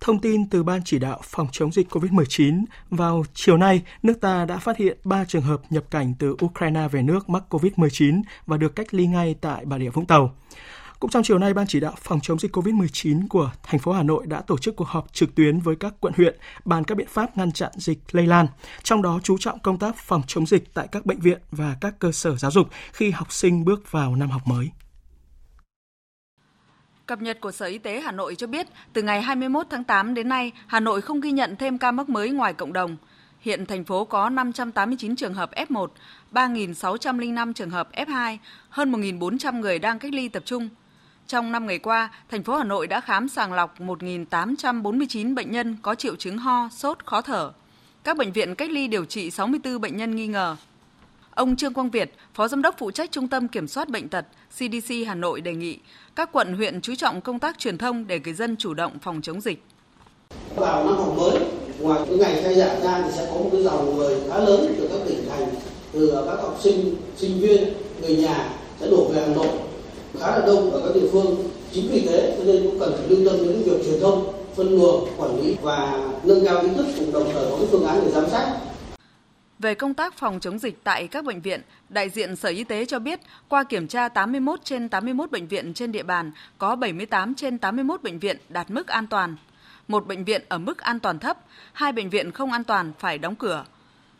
Thông tin từ Ban chỉ đạo phòng chống dịch COVID-19, vào chiều nay, nước ta đã phát hiện 3 trường hợp nhập cảnh từ Ukraine về nước mắc COVID-19 và được cách ly ngay tại Bà Rịa Vũng Tàu. Cũng trong chiều nay, Ban chỉ đạo phòng chống dịch COVID-19 của thành phố Hà Nội đã tổ chức cuộc họp trực tuyến với các quận huyện bàn các biện pháp ngăn chặn dịch lây lan, trong đó chú trọng công tác phòng chống dịch tại các bệnh viện và các cơ sở giáo dục khi học sinh bước vào năm học mới. Cập nhật của Sở Y tế Hà Nội cho biết, từ ngày 21 tháng 8 đến nay, Hà Nội không ghi nhận thêm ca mắc mới ngoài cộng đồng. Hiện thành phố có 589 trường hợp F1, 3.605 trường hợp F2, hơn 1.400 người đang cách ly tập trung. Trong 5 ngày qua, thành phố Hà Nội đã khám sàng lọc 1.849 bệnh nhân có triệu chứng ho, sốt, khó thở. Các bệnh viện cách ly điều trị 64 bệnh nhân nghi ngờ. Ông Trương Quang Việt, Phó Giám đốc phụ trách Trung tâm Kiểm soát Bệnh tật CDC Hà Nội đề nghị các quận huyện chú trọng công tác truyền thông để người dân chủ động phòng chống dịch. Vào năm học mới, ngoài cái ngày khai giảng ra thì sẽ có một cái dòng người khá lớn từ các tỉnh thành, từ các học sinh, sinh viên, người nhà sẽ đổ về Hà Nội khá là đông ở các địa phương. Chính vì thế cho nên cũng cần phải lưu tâm đến việc truyền thông, phân luồng, quản lý và nâng cao ý thức cùng đồng thời có cái phương án để giám sát về công tác phòng chống dịch tại các bệnh viện, đại diện Sở Y tế cho biết qua kiểm tra 81 trên 81 bệnh viện trên địa bàn có 78 trên 81 bệnh viện đạt mức an toàn. Một bệnh viện ở mức an toàn thấp, hai bệnh viện không an toàn phải đóng cửa.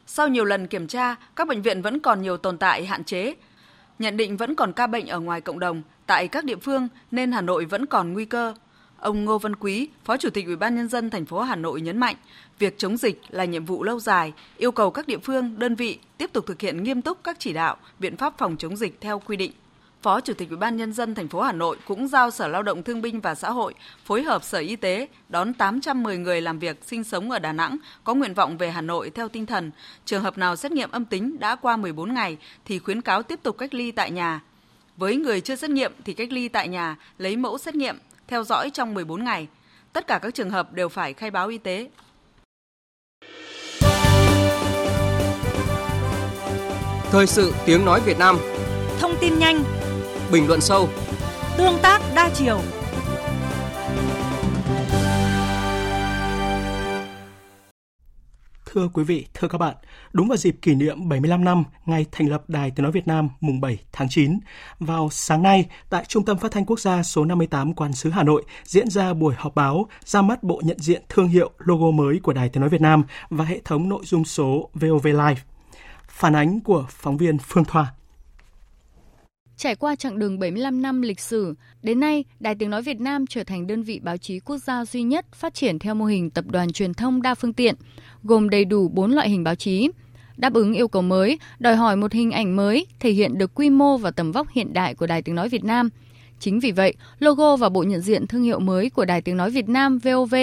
Sau nhiều lần kiểm tra, các bệnh viện vẫn còn nhiều tồn tại hạn chế. Nhận định vẫn còn ca bệnh ở ngoài cộng đồng tại các địa phương nên Hà Nội vẫn còn nguy cơ. Ông Ngô Văn Quý, Phó Chủ tịch Ủy ban nhân dân thành phố Hà Nội nhấn mạnh, việc chống dịch là nhiệm vụ lâu dài, yêu cầu các địa phương, đơn vị tiếp tục thực hiện nghiêm túc các chỉ đạo, biện pháp phòng chống dịch theo quy định. Phó Chủ tịch Ủy ban nhân dân thành phố Hà Nội cũng giao Sở Lao động Thương binh và Xã hội phối hợp Sở Y tế đón 810 người làm việc sinh sống ở Đà Nẵng có nguyện vọng về Hà Nội theo tinh thần trường hợp nào xét nghiệm âm tính đã qua 14 ngày thì khuyến cáo tiếp tục cách ly tại nhà. Với người chưa xét nghiệm thì cách ly tại nhà, lấy mẫu xét nghiệm theo dõi trong 14 ngày. Tất cả các trường hợp đều phải khai báo y tế. Thời sự tiếng nói Việt Nam Thông tin nhanh Bình luận sâu Tương tác đa chiều Thưa quý vị, thưa các bạn, đúng vào dịp kỷ niệm 75 năm ngày thành lập Đài Tiếng Nói Việt Nam mùng 7 tháng 9, vào sáng nay tại Trung tâm Phát thanh Quốc gia số 58 Quan sứ Hà Nội diễn ra buổi họp báo ra mắt bộ nhận diện thương hiệu logo mới của Đài Tiếng Nói Việt Nam và hệ thống nội dung số VOV Live. Phản ánh của phóng viên Phương Thoa. Trải qua chặng đường 75 năm lịch sử, đến nay, Đài Tiếng Nói Việt Nam trở thành đơn vị báo chí quốc gia duy nhất phát triển theo mô hình tập đoàn truyền thông đa phương tiện, gồm đầy đủ 4 loại hình báo chí. Đáp ứng yêu cầu mới, đòi hỏi một hình ảnh mới, thể hiện được quy mô và tầm vóc hiện đại của Đài Tiếng Nói Việt Nam. Chính vì vậy, logo và bộ nhận diện thương hiệu mới của Đài Tiếng Nói Việt Nam VOV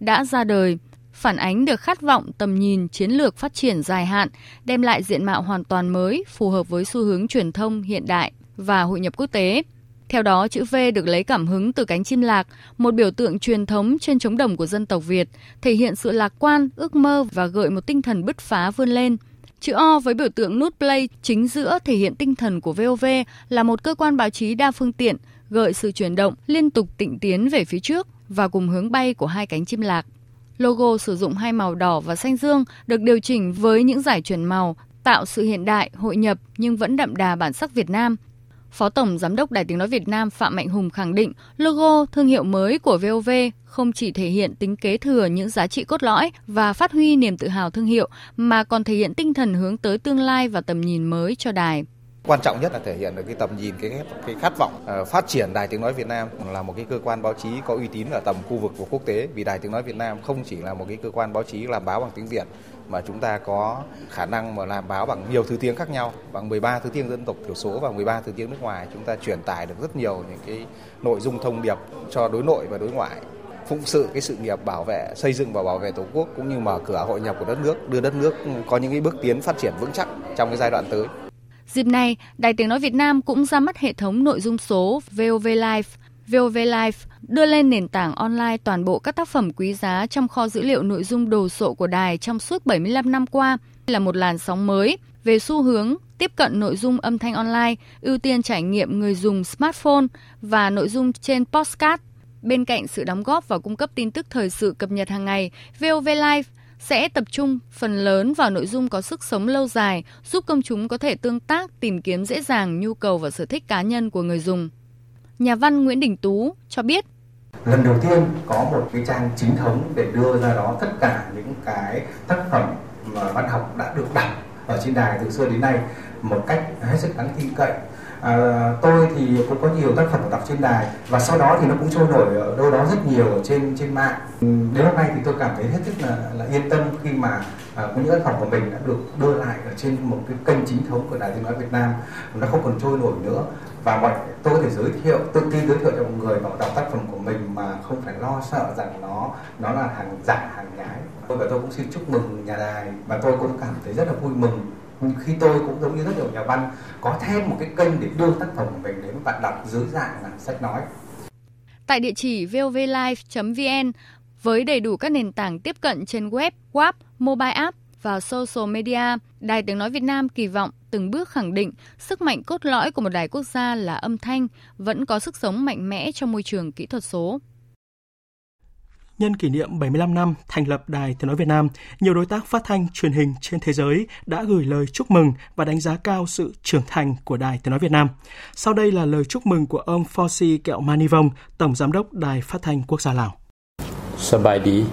đã ra đời, phản ánh được khát vọng tầm nhìn chiến lược phát triển dài hạn, đem lại diện mạo hoàn toàn mới, phù hợp với xu hướng truyền thông hiện đại và hội nhập quốc tế. Theo đó, chữ V được lấy cảm hứng từ cánh chim lạc, một biểu tượng truyền thống trên trống đồng của dân tộc Việt, thể hiện sự lạc quan, ước mơ và gợi một tinh thần bứt phá vươn lên. Chữ O với biểu tượng nút play chính giữa thể hiện tinh thần của VOV là một cơ quan báo chí đa phương tiện, gợi sự chuyển động liên tục tịnh tiến về phía trước và cùng hướng bay của hai cánh chim lạc. Logo sử dụng hai màu đỏ và xanh dương được điều chỉnh với những giải chuyển màu, tạo sự hiện đại, hội nhập nhưng vẫn đậm đà bản sắc Việt Nam. Phó Tổng Giám đốc Đài Tiếng Nói Việt Nam Phạm Mạnh Hùng khẳng định logo thương hiệu mới của VOV không chỉ thể hiện tính kế thừa những giá trị cốt lõi và phát huy niềm tự hào thương hiệu, mà còn thể hiện tinh thần hướng tới tương lai và tầm nhìn mới cho đài. Quan trọng nhất là thể hiện được cái tầm nhìn, cái cái khát vọng uh, phát triển Đài Tiếng Nói Việt Nam là một cái cơ quan báo chí có uy tín ở tầm khu vực và quốc tế. Vì Đài Tiếng Nói Việt Nam không chỉ là một cái cơ quan báo chí làm báo bằng tiếng Việt mà chúng ta có khả năng mà làm báo bằng nhiều thứ tiếng khác nhau, bằng 13 thứ tiếng dân tộc thiểu số và 13 thứ tiếng nước ngoài. Chúng ta truyền tải được rất nhiều những cái nội dung thông điệp cho đối nội và đối ngoại phụng sự cái sự nghiệp bảo vệ xây dựng và bảo vệ tổ quốc cũng như mở cửa hội nhập của đất nước đưa đất nước có những cái bước tiến phát triển vững chắc trong cái giai đoạn tới Dịp này, Đài Tiếng Nói Việt Nam cũng ra mắt hệ thống nội dung số VOV Live. VOV Live đưa lên nền tảng online toàn bộ các tác phẩm quý giá trong kho dữ liệu nội dung đồ sộ của đài trong suốt 75 năm qua là một làn sóng mới về xu hướng tiếp cận nội dung âm thanh online, ưu tiên trải nghiệm người dùng smartphone và nội dung trên postcard. Bên cạnh sự đóng góp và cung cấp tin tức thời sự cập nhật hàng ngày, VOV Live sẽ tập trung phần lớn vào nội dung có sức sống lâu dài, giúp công chúng có thể tương tác, tìm kiếm dễ dàng nhu cầu và sở thích cá nhân của người dùng. Nhà văn Nguyễn Đình Tú cho biết. Lần đầu tiên có một cái trang chính thống để đưa ra đó tất cả những cái tác phẩm mà văn học đã được đọc ở trên đài từ xưa đến nay một cách hết sức đáng tin cậy. À, tôi thì cũng có nhiều tác phẩm đọc trên đài và sau đó thì nó cũng trôi nổi ở đâu đó rất nhiều ở trên trên mạng. Đến hôm nay thì tôi cảm thấy hết sức là, là yên tâm khi mà à, có những tác phẩm của mình đã được đưa lại ở trên một cái kênh chính thống của đài tiếng nói Việt Nam. Nó không còn trôi nổi nữa và mọi tôi có thể giới thiệu tự tin giới thiệu cho mọi người vào đọc tác phẩm của mình mà không phải lo sợ rằng nó nó là hàng giả hàng nhái tôi và tôi cũng xin chúc mừng nhà đài và tôi cũng cảm thấy rất là vui mừng khi tôi cũng giống như rất nhiều nhà văn có thêm một cái kênh để đưa tác phẩm của mình đến bạn đọc dưới dạng là sách nói. Tại địa chỉ vovlive.vn với đầy đủ các nền tảng tiếp cận trên web, web, mobile app vào social media, Đài Tiếng Nói Việt Nam kỳ vọng từng bước khẳng định sức mạnh cốt lõi của một đài quốc gia là âm thanh vẫn có sức sống mạnh mẽ trong môi trường kỹ thuật số. Nhân kỷ niệm 75 năm thành lập Đài Tiếng Nói Việt Nam, nhiều đối tác phát thanh truyền hình trên thế giới đã gửi lời chúc mừng và đánh giá cao sự trưởng thành của Đài Tiếng Nói Việt Nam. Sau đây là lời chúc mừng của ông Fosi Kẹo Manivong, Tổng Giám đốc Đài Phát thanh Quốc gia Lào. Sabai đi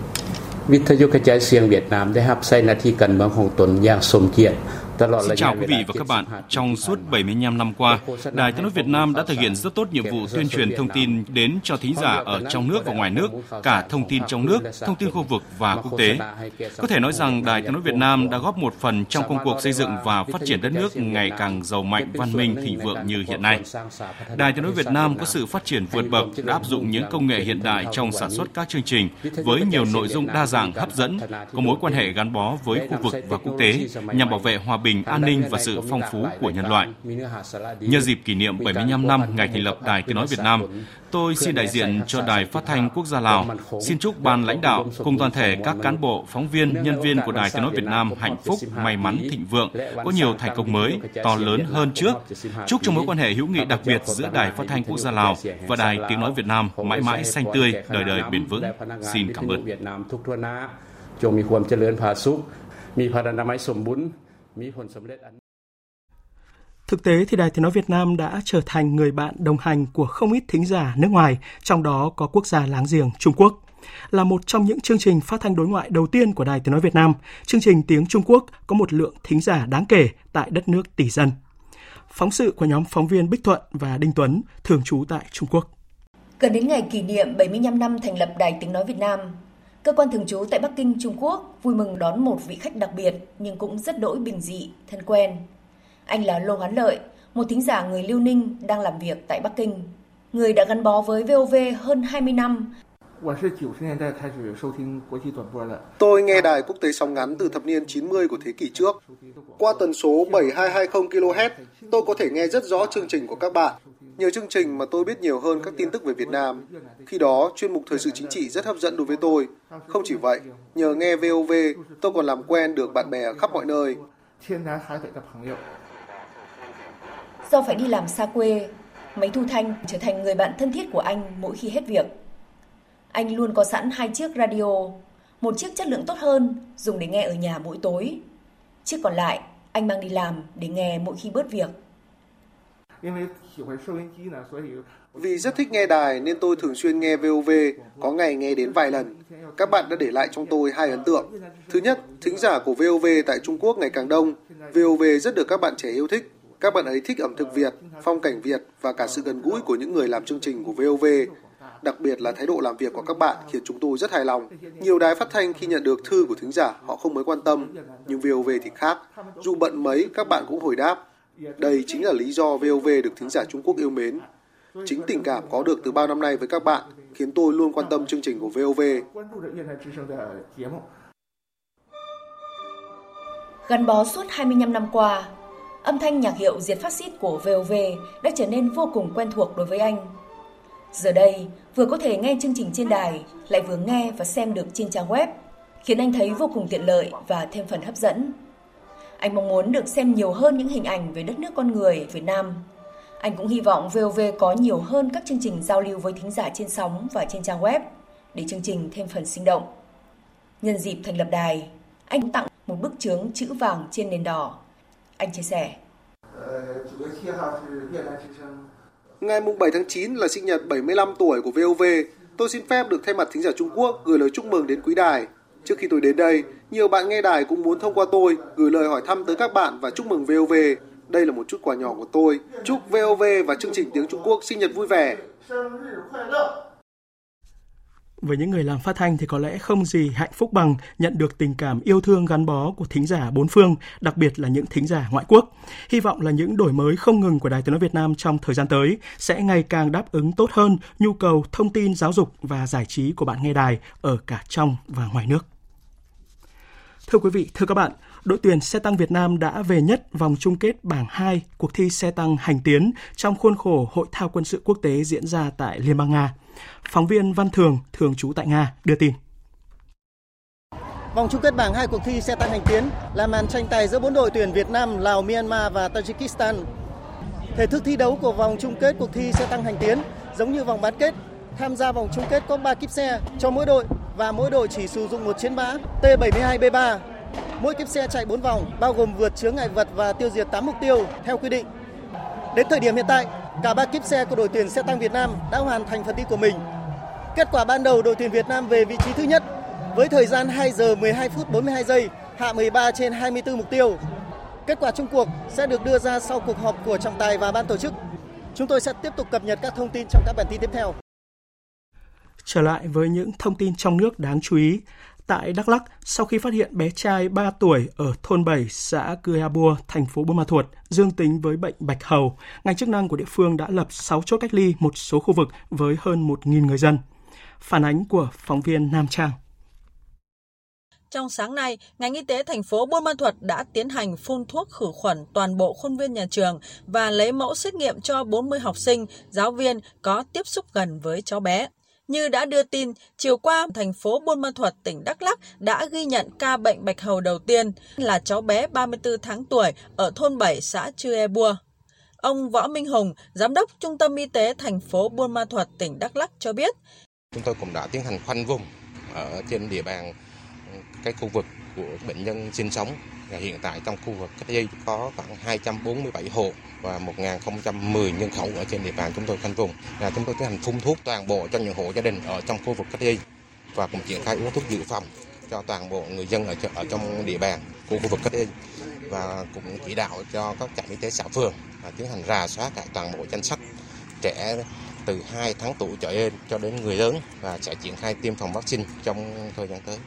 วิทยุกระจายเสียงเวียดนามได้รับใช้หน้าที่การเมืองของตนอย่างสมเกียรติ Xin chào quý vị và các bạn. Trong suốt 75 năm qua, Đài Tiếng nói Việt Nam đã thực hiện rất tốt nhiệm vụ tuyên truyền thông tin đến cho thính giả ở trong nước và ngoài nước, cả thông tin trong nước, thông tin khu vực và quốc tế. Có thể nói rằng Đài Tiếng nói Việt Nam đã góp một phần trong công cuộc xây dựng và phát triển đất nước ngày càng giàu mạnh, văn minh, thịnh vượng như hiện nay. Đài Tiếng nói Việt Nam có sự phát triển vượt bậc, đã áp dụng những công nghệ hiện đại trong sản xuất các chương trình với nhiều nội dung đa dạng hấp dẫn, có mối quan hệ gắn bó với khu vực và quốc tế nhằm bảo vệ hòa bình bình, an ninh và sự phong phú của nhân loại. Nhân dịp kỷ niệm 75 năm ngày thành lập Đài Tiếng Nói Việt Nam, tôi xin đại diện cho Đài Phát thanh Quốc gia Lào, xin chúc ban lãnh đạo cùng toàn thể các cán bộ, phóng viên, nhân viên của Đài Tiếng Nói Việt Nam hạnh phúc, may mắn, thịnh vượng, có nhiều thành công mới, to lớn hơn trước. Chúc cho mối quan hệ hữu nghị đặc biệt giữa Đài Phát thanh Quốc gia Lào và Đài Tiếng Nói Việt Nam mãi mãi xanh tươi, đời đời bền vững. Xin cảm ơn. จงมีความเจริญผาสุขมีพระนามัยสมบู Thực tế thì Đài Tiếng Nói Việt Nam đã trở thành người bạn đồng hành của không ít thính giả nước ngoài, trong đó có quốc gia láng giềng Trung Quốc. Là một trong những chương trình phát thanh đối ngoại đầu tiên của Đài Tiếng Nói Việt Nam, chương trình Tiếng Trung Quốc có một lượng thính giả đáng kể tại đất nước tỷ dân. Phóng sự của nhóm phóng viên Bích Thuận và Đinh Tuấn, thường trú tại Trung Quốc. Gần đến ngày kỷ niệm 75 năm thành lập Đài Tiếng Nói Việt Nam, Cơ quan thường trú tại Bắc Kinh, Trung Quốc vui mừng đón một vị khách đặc biệt nhưng cũng rất đỗi bình dị, thân quen. Anh là Lô Hán Lợi, một thính giả người Lưu Ninh đang làm việc tại Bắc Kinh. Người đã gắn bó với VOV hơn 20 năm. Tôi nghe đài quốc tế sóng ngắn từ thập niên 90 của thế kỷ trước. Qua tần số 7220 kHz, tôi có thể nghe rất rõ chương trình của các bạn. Nhờ chương trình mà tôi biết nhiều hơn các tin tức về Việt Nam. Khi đó, chuyên mục thời sự chính trị rất hấp dẫn đối với tôi. Không chỉ vậy, nhờ nghe VOV, tôi còn làm quen được bạn bè khắp mọi nơi. Do phải đi làm xa quê, máy thu thanh trở thành người bạn thân thiết của anh mỗi khi hết việc. Anh luôn có sẵn hai chiếc radio, một chiếc chất lượng tốt hơn dùng để nghe ở nhà mỗi tối. Chiếc còn lại anh mang đi làm để nghe mỗi khi bớt việc. Vì rất thích nghe đài nên tôi thường xuyên nghe VOV, có ngày nghe đến vài lần. Các bạn đã để lại trong tôi hai ấn tượng. Thứ nhất, thính giả của VOV tại Trung Quốc ngày càng đông. VOV rất được các bạn trẻ yêu thích. Các bạn ấy thích ẩm thực Việt, phong cảnh Việt và cả sự gần gũi của những người làm chương trình của VOV. Đặc biệt là thái độ làm việc của các bạn khiến chúng tôi rất hài lòng. Nhiều đài phát thanh khi nhận được thư của thính giả họ không mới quan tâm, nhưng VOV thì khác. Dù bận mấy, các bạn cũng hồi đáp. Đây chính là lý do VOV được thính giả Trung Quốc yêu mến. Chính tình cảm có được từ bao năm nay với các bạn khiến tôi luôn quan tâm chương trình của VOV. Gắn bó suốt 25 năm qua, âm thanh nhạc hiệu diệt phát xít của VOV đã trở nên vô cùng quen thuộc đối với anh. Giờ đây, vừa có thể nghe chương trình trên đài, lại vừa nghe và xem được trên trang web, khiến anh thấy vô cùng tiện lợi và thêm phần hấp dẫn. Anh mong muốn được xem nhiều hơn những hình ảnh về đất nước con người Việt Nam. Anh cũng hy vọng VOV có nhiều hơn các chương trình giao lưu với thính giả trên sóng và trên trang web để chương trình thêm phần sinh động. Nhân dịp thành lập đài, anh tặng một bức chướng chữ vàng trên nền đỏ. Anh chia sẻ. Ngày 7 tháng 9 là sinh nhật 75 tuổi của VOV. Tôi xin phép được thay mặt thính giả Trung Quốc gửi lời chúc mừng đến quý đài. Trước khi tôi đến đây, nhiều bạn nghe đài cũng muốn thông qua tôi gửi lời hỏi thăm tới các bạn và chúc mừng VOV. Đây là một chút quà nhỏ của tôi. Chúc VOV và chương trình tiếng Trung Quốc sinh nhật vui vẻ. Với những người làm phát thanh thì có lẽ không gì hạnh phúc bằng nhận được tình cảm yêu thương gắn bó của thính giả bốn phương, đặc biệt là những thính giả ngoại quốc. Hy vọng là những đổi mới không ngừng của Đài Tiếng nói Việt Nam trong thời gian tới sẽ ngày càng đáp ứng tốt hơn nhu cầu thông tin giáo dục và giải trí của bạn nghe đài ở cả trong và ngoài nước. Thưa quý vị, thưa các bạn, đội tuyển xe tăng Việt Nam đã về nhất vòng chung kết bảng 2 cuộc thi xe tăng hành tiến trong khuôn khổ Hội thao quân sự quốc tế diễn ra tại Liên bang Nga. Phóng viên Văn Thường, thường trú tại Nga, đưa tin. Vòng chung kết bảng 2 cuộc thi xe tăng hành tiến là màn tranh tài giữa bốn đội tuyển Việt Nam, Lào, Myanmar và Tajikistan. Thể thức thi đấu của vòng chung kết cuộc thi xe tăng hành tiến giống như vòng bán kết. Tham gia vòng chung kết có 3 kíp xe cho mỗi đội và mỗi đội chỉ sử dụng một chiến mã T72B3. Mỗi kiếp xe chạy 4 vòng, bao gồm vượt chướng ngại vật và tiêu diệt 8 mục tiêu theo quy định. Đến thời điểm hiện tại, cả ba kiếp xe của đội tuyển xe tăng Việt Nam đã hoàn thành phần thi của mình. Kết quả ban đầu đội tuyển Việt Nam về vị trí thứ nhất với thời gian 2 giờ 12 phút 42 giây, hạ 13 trên 24 mục tiêu. Kết quả chung cuộc sẽ được đưa ra sau cuộc họp của trọng tài và ban tổ chức. Chúng tôi sẽ tiếp tục cập nhật các thông tin trong các bản tin tiếp theo. Trở lại với những thông tin trong nước đáng chú ý. Tại Đắk Lắk, sau khi phát hiện bé trai 3 tuổi ở thôn 7, xã Cư Bua, thành phố Buôn Ma Thuột, dương tính với bệnh bạch hầu, ngành chức năng của địa phương đã lập 6 chốt cách ly một số khu vực với hơn 1.000 người dân. Phản ánh của phóng viên Nam Trang. Trong sáng nay, ngành y tế thành phố Buôn Ma Thuột đã tiến hành phun thuốc khử khuẩn toàn bộ khuôn viên nhà trường và lấy mẫu xét nghiệm cho 40 học sinh, giáo viên có tiếp xúc gần với cháu bé. Như đã đưa tin, chiều qua, thành phố Buôn Ma Thuột, tỉnh Đắk Lắk đã ghi nhận ca bệnh bạch hầu đầu tiên là cháu bé 34 tháng tuổi ở thôn 7 xã Chư E Bua. Ông Võ Minh Hùng, Giám đốc Trung tâm Y tế thành phố Buôn Ma Thuột, tỉnh Đắk Lắk cho biết. Chúng tôi cũng đã tiến hành khoanh vùng ở trên địa bàn cái khu vực của bệnh nhân sinh sống hiện tại trong khu vực cách ly có khoảng 247 hộ và 1.010 nhân khẩu ở trên địa bàn chúng tôi khoanh vùng. Là chúng tôi tiến hành phun thuốc toàn bộ cho những hộ gia đình ở trong khu vực cách ly và cũng triển khai uống thuốc dự phòng cho toàn bộ người dân ở ở trong địa bàn của khu vực cách ly và cũng chỉ đạo cho các trạm y tế xã phường và tiến hành rà soát lại toàn bộ danh sách trẻ từ 2 tháng tuổi trở lên cho đến người lớn và sẽ triển khai tiêm phòng vaccine trong thời gian tới.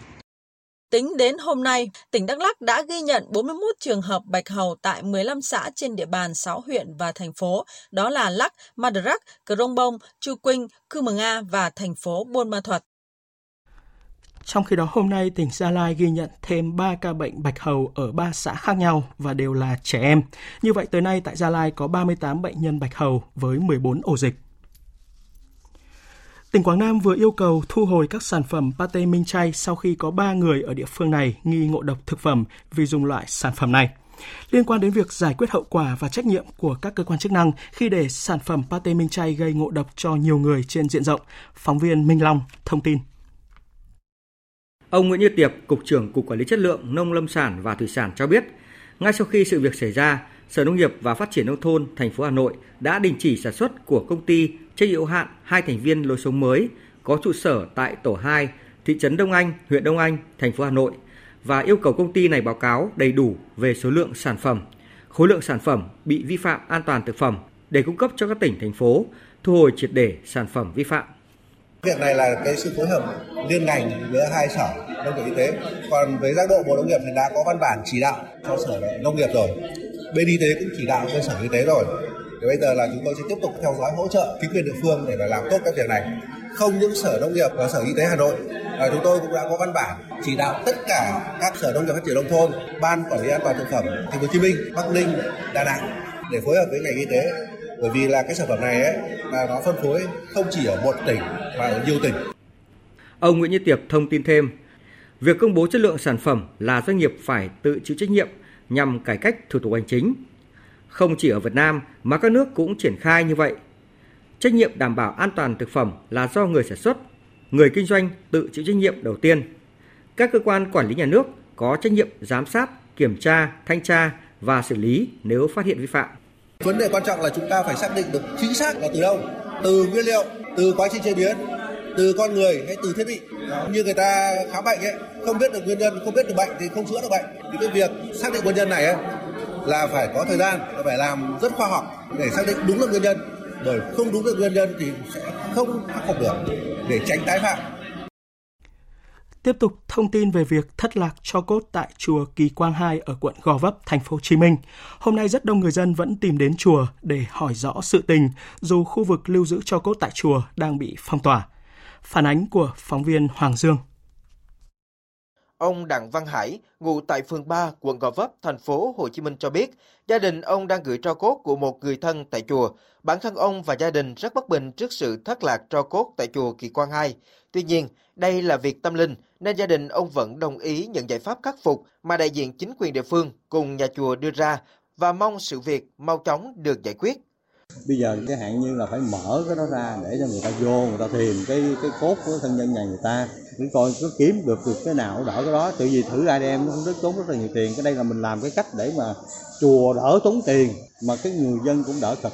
Tính đến hôm nay, tỉnh Đắk Lắk đã ghi nhận 41 trường hợp bạch hầu tại 15 xã trên địa bàn 6 huyện và thành phố, đó là lắc Madrak, Krông Bông, Chu Quynh, Cư Mờ Nga và thành phố Buôn Ma Thuật. Trong khi đó hôm nay tỉnh Gia Lai ghi nhận thêm 3 ca bệnh bạch hầu ở 3 xã khác nhau và đều là trẻ em. Như vậy tới nay tại Gia Lai có 38 bệnh nhân bạch hầu với 14 ổ dịch. Tỉnh Quảng Nam vừa yêu cầu thu hồi các sản phẩm pate minh chay sau khi có 3 người ở địa phương này nghi ngộ độc thực phẩm vì dùng loại sản phẩm này. Liên quan đến việc giải quyết hậu quả và trách nhiệm của các cơ quan chức năng khi để sản phẩm pate minh chay gây ngộ độc cho nhiều người trên diện rộng, phóng viên Minh Long thông tin. Ông Nguyễn Như Tiệp, Cục trưởng Cục Quản lý Chất lượng Nông lâm sản và Thủy sản cho biết, ngay sau khi sự việc xảy ra, Sở Nông nghiệp và Phát triển Nông thôn thành phố Hà Nội đã đình chỉ sản xuất của công ty trách nhiệm hữu hạn hai thành viên lối sống mới có trụ sở tại tổ 2, thị trấn Đông Anh, huyện Đông Anh, thành phố Hà Nội và yêu cầu công ty này báo cáo đầy đủ về số lượng sản phẩm, khối lượng sản phẩm bị vi phạm an toàn thực phẩm để cung cấp cho các tỉnh thành phố thu hồi triệt để sản phẩm vi phạm. Việc này là cái sự phối hợp liên ngành giữa hai sở nông nghiệp y tế. Còn với giác độ Bộ Nông nghiệp thì đã có văn bản chỉ đạo cho sở nông nghiệp rồi. Bên y tế cũng chỉ đạo cơ sở y tế rồi. Thì bây giờ là chúng tôi sẽ tiếp tục theo dõi hỗ trợ chính quyền địa phương để làm tốt các việc này. Không những sở nông nghiệp và sở y tế Hà Nội và chúng tôi cũng đã có văn bản chỉ đạo tất cả các sở nông nghiệp phát triển nông thôn, ban quản lý an toàn thực phẩm thành phố Hồ Chí Minh, Bắc Ninh, Đà Nẵng để phối hợp với ngành y tế bởi vì là cái sản phẩm này ấy là nó phân phối không chỉ ở một tỉnh mà ở nhiều tỉnh. Ông Nguyễn Như Tiệp thông tin thêm, việc công bố chất lượng sản phẩm là doanh nghiệp phải tự chịu trách nhiệm nhằm cải cách thủ tục hành chính. Không chỉ ở Việt Nam mà các nước cũng triển khai như vậy. Trách nhiệm đảm bảo an toàn thực phẩm là do người sản xuất, người kinh doanh tự chịu trách nhiệm đầu tiên. Các cơ quan quản lý nhà nước có trách nhiệm giám sát, kiểm tra, thanh tra và xử lý nếu phát hiện vi phạm. Vấn đề quan trọng là chúng ta phải xác định được chính xác là từ đâu, từ nguyên liệu, từ quá trình chế biến, từ con người hay từ thiết bị. Như người ta khám bệnh ấy, không biết được nguyên nhân, không biết được bệnh thì không chữa được bệnh. Thì cái việc xác định nguyên nhân này ấy, là phải có thời gian, phải làm rất khoa học để xác định đúng được nguyên nhân. Bởi không đúng được nguyên nhân thì sẽ không khắc phục được để tránh tái phạm. Tiếp tục thông tin về việc thất lạc cho cốt tại chùa Kỳ Quang 2 ở quận Gò Vấp, thành phố Hồ Chí Minh. Hôm nay rất đông người dân vẫn tìm đến chùa để hỏi rõ sự tình, dù khu vực lưu giữ cho cốt tại chùa đang bị phong tỏa. Phản ánh của phóng viên Hoàng Dương. Ông Đặng Văn Hải, ngụ tại phường 3, quận Gò Vấp, thành phố Hồ Chí Minh cho biết, gia đình ông đang gửi tro cốt của một người thân tại chùa. Bản thân ông và gia đình rất bất bình trước sự thất lạc tro cốt tại chùa Kỳ Quang 2. Tuy nhiên, đây là việc tâm linh nên gia đình ông vẫn đồng ý những giải pháp khắc phục mà đại diện chính quyền địa phương cùng nhà chùa đưa ra và mong sự việc mau chóng được giải quyết. Bây giờ cái hạn như là phải mở cái đó ra để cho người ta vô, người ta tìm cái cái cốt của thân nhân nhà người ta. Để coi có kiếm được được cái nào đỡ cái đó. Tự vì thử ADM nó cũng rất tốn rất là nhiều tiền. Cái đây là mình làm cái cách để mà chùa đỡ tốn tiền mà cái người dân cũng đỡ cực.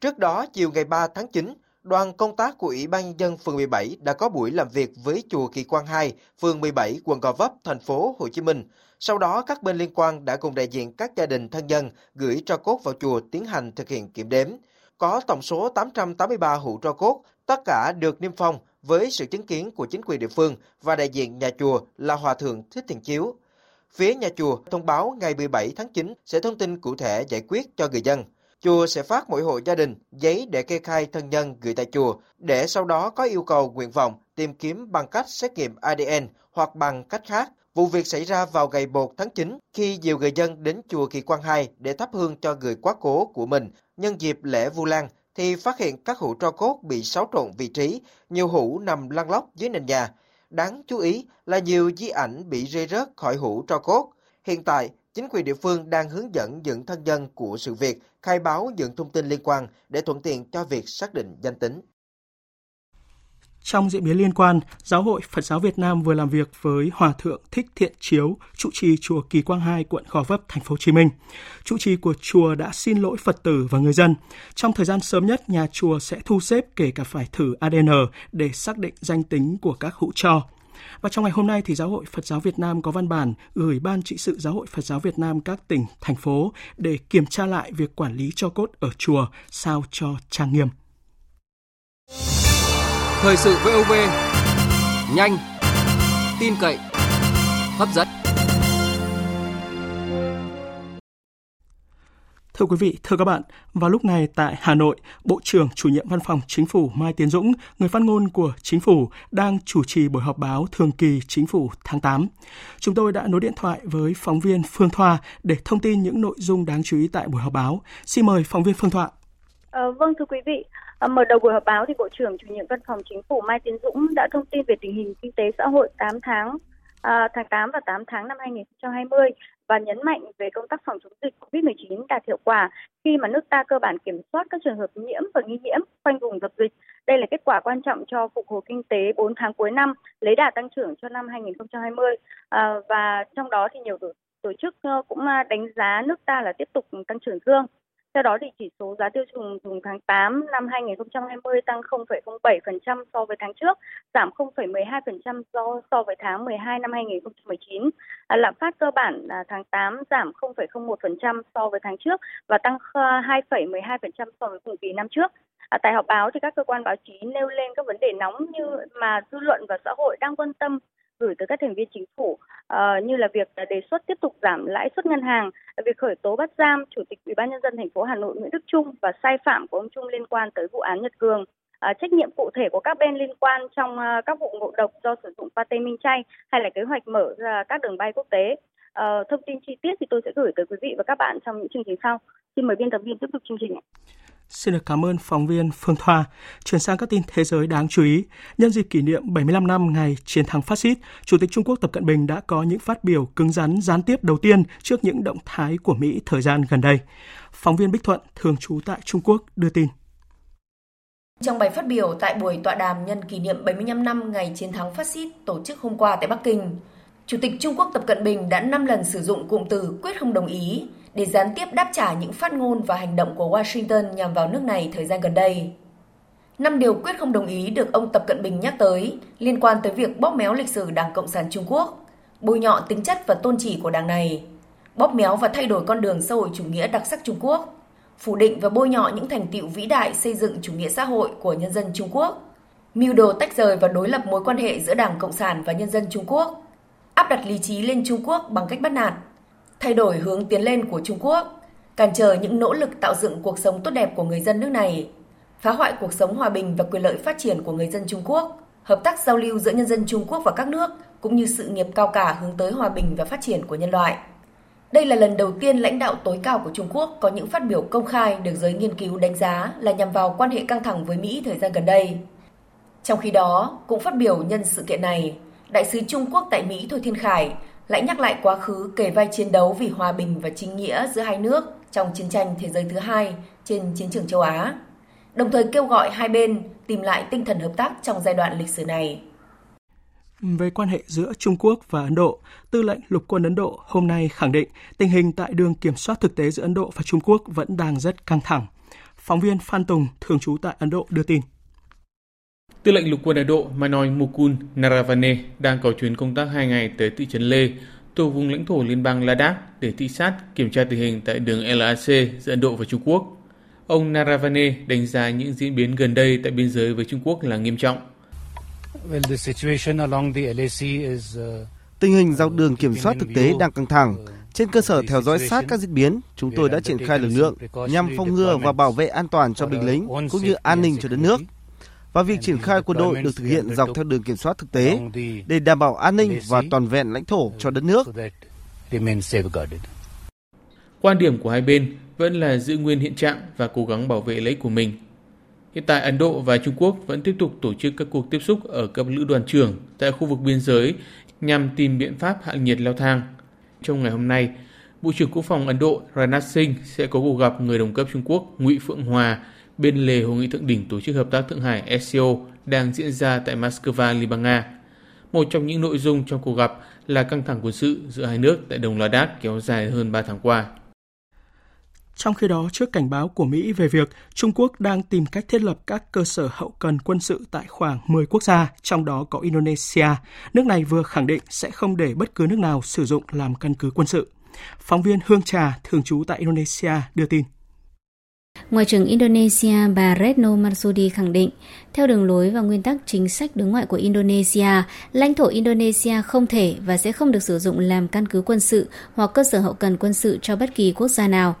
Trước đó, chiều ngày 3 tháng 9, đoàn công tác của Ủy ban nhân dân phường 17 đã có buổi làm việc với chùa Kỳ Quang 2, phường 17, quận Gò Vấp, thành phố Hồ Chí Minh. Sau đó, các bên liên quan đã cùng đại diện các gia đình thân nhân gửi tro cốt vào chùa tiến hành thực hiện kiểm đếm. Có tổng số 883 hũ tro cốt, tất cả được niêm phong với sự chứng kiến của chính quyền địa phương và đại diện nhà chùa là Hòa Thượng Thích Thiện Chiếu. Phía nhà chùa thông báo ngày 17 tháng 9 sẽ thông tin cụ thể giải quyết cho người dân. Chùa sẽ phát mỗi hộ gia đình giấy để kê khai thân nhân gửi tại chùa, để sau đó có yêu cầu nguyện vọng tìm kiếm bằng cách xét nghiệm ADN hoặc bằng cách khác. Vụ việc xảy ra vào ngày 1 tháng 9 khi nhiều người dân đến chùa Kỳ Quang 2 để thắp hương cho người quá cố của mình nhân dịp lễ Vu Lan thì phát hiện các hũ tro cốt bị xáo trộn vị trí, nhiều hũ nằm lăn lóc dưới nền nhà. Đáng chú ý là nhiều di ảnh bị rơi rớt khỏi hũ tro cốt. Hiện tại, chính quyền địa phương đang hướng dẫn những thân nhân của sự việc khai báo những thông tin liên quan để thuận tiện cho việc xác định danh tính. Trong diễn biến liên quan, Giáo hội Phật giáo Việt Nam vừa làm việc với Hòa thượng Thích Thiện Chiếu, trụ trì chùa Kỳ Quang 2, quận Gò Vấp, thành phố Hồ Chí Minh. Trụ trì của chùa đã xin lỗi Phật tử và người dân. Trong thời gian sớm nhất, nhà chùa sẽ thu xếp kể cả phải thử ADN để xác định danh tính của các hũ cho. Và trong ngày hôm nay thì Giáo hội Phật giáo Việt Nam có văn bản gửi Ban trị sự Giáo hội Phật giáo Việt Nam các tỉnh, thành phố để kiểm tra lại việc quản lý cho cốt ở chùa sao cho trang nghiêm. Thời sự VOV nhanh, tin cậy, hấp dẫn. Thưa quý vị, thưa các bạn, vào lúc này tại Hà Nội, Bộ trưởng chủ nhiệm Văn phòng Chính phủ Mai Tiến Dũng, người phát ngôn của Chính phủ, đang chủ trì buổi họp báo thường kỳ Chính phủ tháng 8. Chúng tôi đã nối điện thoại với phóng viên Phương Thoa để thông tin những nội dung đáng chú ý tại buổi họp báo. Xin mời phóng viên Phương Thoa. À, vâng thưa quý vị, mở đầu buổi họp báo thì Bộ trưởng chủ nhiệm Văn phòng Chính phủ Mai Tiến Dũng đã thông tin về tình hình kinh tế xã hội 8 tháng à, tháng 8 và 8 tháng năm 2020 và nhấn mạnh về công tác phòng chống dịch COVID-19 đạt hiệu quả khi mà nước ta cơ bản kiểm soát các trường hợp nhiễm và nghi nhiễm quanh vùng dập dịch. Đây là kết quả quan trọng cho phục hồi kinh tế 4 tháng cuối năm, lấy đà tăng trưởng cho năm 2020 à, và trong đó thì nhiều tổ, tổ chức ờ, cũng à, đánh giá nước ta là tiếp tục tăng trưởng dương. Theo đó thì chỉ số giá tiêu dùng dùng tháng 8 năm 2020 tăng 0,07% so với tháng trước, giảm 0,12% so so với tháng 12 năm 2019. À, lạm phát cơ bản à, tháng 8 giảm 0,01% so với tháng trước và tăng 2,12% so với cùng kỳ năm trước. À, tại họp báo thì các cơ quan báo chí nêu lên các vấn đề nóng như mà dư luận và xã hội đang quan tâm gửi tới các thành viên chính phủ uh, như là việc đề xuất tiếp tục giảm lãi suất ngân hàng, việc khởi tố bắt giam chủ tịch Ủy ban nhân dân thành phố Hà Nội Nguyễn Đức Trung và sai phạm của ông Trung liên quan tới vụ án Nhật Cường. Uh, trách nhiệm cụ thể của các bên liên quan trong uh, các vụ ngộ độc do sử dụng pate minh chay hay là kế hoạch mở ra các đường bay quốc tế. Uh, thông tin chi tiết thì tôi sẽ gửi tới quý vị và các bạn trong những chương trình sau. Xin mời biên tập viên tiếp tục chương trình. Xin được cảm ơn phóng viên Phương Thoa. Chuyển sang các tin thế giới đáng chú ý. Nhân dịp kỷ niệm 75 năm ngày chiến thắng phát xít, Chủ tịch Trung Quốc Tập Cận Bình đã có những phát biểu cứng rắn gián tiếp đầu tiên trước những động thái của Mỹ thời gian gần đây. Phóng viên Bích Thuận, thường trú tại Trung Quốc, đưa tin. Trong bài phát biểu tại buổi tọa đàm nhân kỷ niệm 75 năm ngày chiến thắng phát xít tổ chức hôm qua tại Bắc Kinh, Chủ tịch Trung Quốc Tập Cận Bình đã 5 lần sử dụng cụm từ quyết không đồng ý để gián tiếp đáp trả những phát ngôn và hành động của Washington nhằm vào nước này thời gian gần đây. Năm điều quyết không đồng ý được ông Tập Cận Bình nhắc tới liên quan tới việc bóp méo lịch sử Đảng Cộng sản Trung Quốc, bôi nhọ tính chất và tôn chỉ của đảng này, bóp méo và thay đổi con đường xã hội chủ nghĩa đặc sắc Trung Quốc, phủ định và bôi nhọ những thành tựu vĩ đại xây dựng chủ nghĩa xã hội của nhân dân Trung Quốc, mưu đồ tách rời và đối lập mối quan hệ giữa Đảng Cộng sản và nhân dân Trung Quốc, áp đặt lý trí lên Trung Quốc bằng cách bắt nạt, thay đổi hướng tiến lên của Trung Quốc, cản trở những nỗ lực tạo dựng cuộc sống tốt đẹp của người dân nước này, phá hoại cuộc sống hòa bình và quyền lợi phát triển của người dân Trung Quốc, hợp tác giao lưu giữa nhân dân Trung Quốc và các nước cũng như sự nghiệp cao cả hướng tới hòa bình và phát triển của nhân loại. Đây là lần đầu tiên lãnh đạo tối cao của Trung Quốc có những phát biểu công khai được giới nghiên cứu đánh giá là nhằm vào quan hệ căng thẳng với Mỹ thời gian gần đây. Trong khi đó, cũng phát biểu nhân sự kiện này, Đại sứ Trung Quốc tại Mỹ Thôi Thiên Khải lại nhắc lại quá khứ kể vai chiến đấu vì hòa bình và chính nghĩa giữa hai nước trong chiến tranh thế giới thứ hai trên chiến trường châu Á, đồng thời kêu gọi hai bên tìm lại tinh thần hợp tác trong giai đoạn lịch sử này. Về quan hệ giữa Trung Quốc và Ấn Độ, Tư lệnh Lục quân Ấn Độ hôm nay khẳng định tình hình tại đường kiểm soát thực tế giữa Ấn Độ và Trung Quốc vẫn đang rất căng thẳng. Phóng viên Phan Tùng, thường trú tại Ấn Độ đưa tin. Tư lệnh lục quân Ấn Độ Manoy Mukund Naravane đang có chuyến công tác 2 ngày tới thị trấn Lê, thuộc vùng lãnh thổ liên bang Ladakh để thị sát kiểm tra tình hình tại đường LAC giữa Ấn Độ và Trung Quốc. Ông Naravane đánh giá những diễn biến gần đây tại biên giới với Trung Quốc là nghiêm trọng. Uh, tình hình dọc đường kiểm soát thực tế đang căng thẳng. Trên cơ sở theo dõi sát các diễn biến, chúng tôi đã triển khai lực lượng nhằm phòng ngừa và bảo vệ an toàn cho binh lính cũng như an ninh cho đất nước và việc triển khai quân đội được thực hiện dọc theo đường kiểm soát thực tế để đảm bảo an ninh và toàn vẹn lãnh thổ cho đất nước. Quan điểm của hai bên vẫn là giữ nguyên hiện trạng và cố gắng bảo vệ lấy của mình. Hiện tại Ấn Độ và Trung Quốc vẫn tiếp tục tổ chức các cuộc tiếp xúc ở cấp lữ đoàn trưởng tại khu vực biên giới nhằm tìm biện pháp hạ nhiệt leo thang. Trong ngày hôm nay, Bộ trưởng Quốc phòng Ấn Độ Rajnath Singh sẽ có cuộc gặp người đồng cấp Trung Quốc Ngụy Phượng Hòa bên lề hội nghị thượng đỉnh Tổ chức Hợp tác Thượng Hải SCO đang diễn ra tại Moscow, Liên bang Nga. Một trong những nội dung trong cuộc gặp là căng thẳng quân sự giữa hai nước tại Đồng Ladakh kéo dài hơn 3 tháng qua. Trong khi đó, trước cảnh báo của Mỹ về việc Trung Quốc đang tìm cách thiết lập các cơ sở hậu cần quân sự tại khoảng 10 quốc gia, trong đó có Indonesia, nước này vừa khẳng định sẽ không để bất cứ nước nào sử dụng làm căn cứ quân sự. Phóng viên Hương Trà, thường trú tại Indonesia, đưa tin. Ngoại trưởng Indonesia bà Retno Marsudi khẳng định, theo đường lối và nguyên tắc chính sách đối ngoại của Indonesia, lãnh thổ Indonesia không thể và sẽ không được sử dụng làm căn cứ quân sự hoặc cơ sở hậu cần quân sự cho bất kỳ quốc gia nào.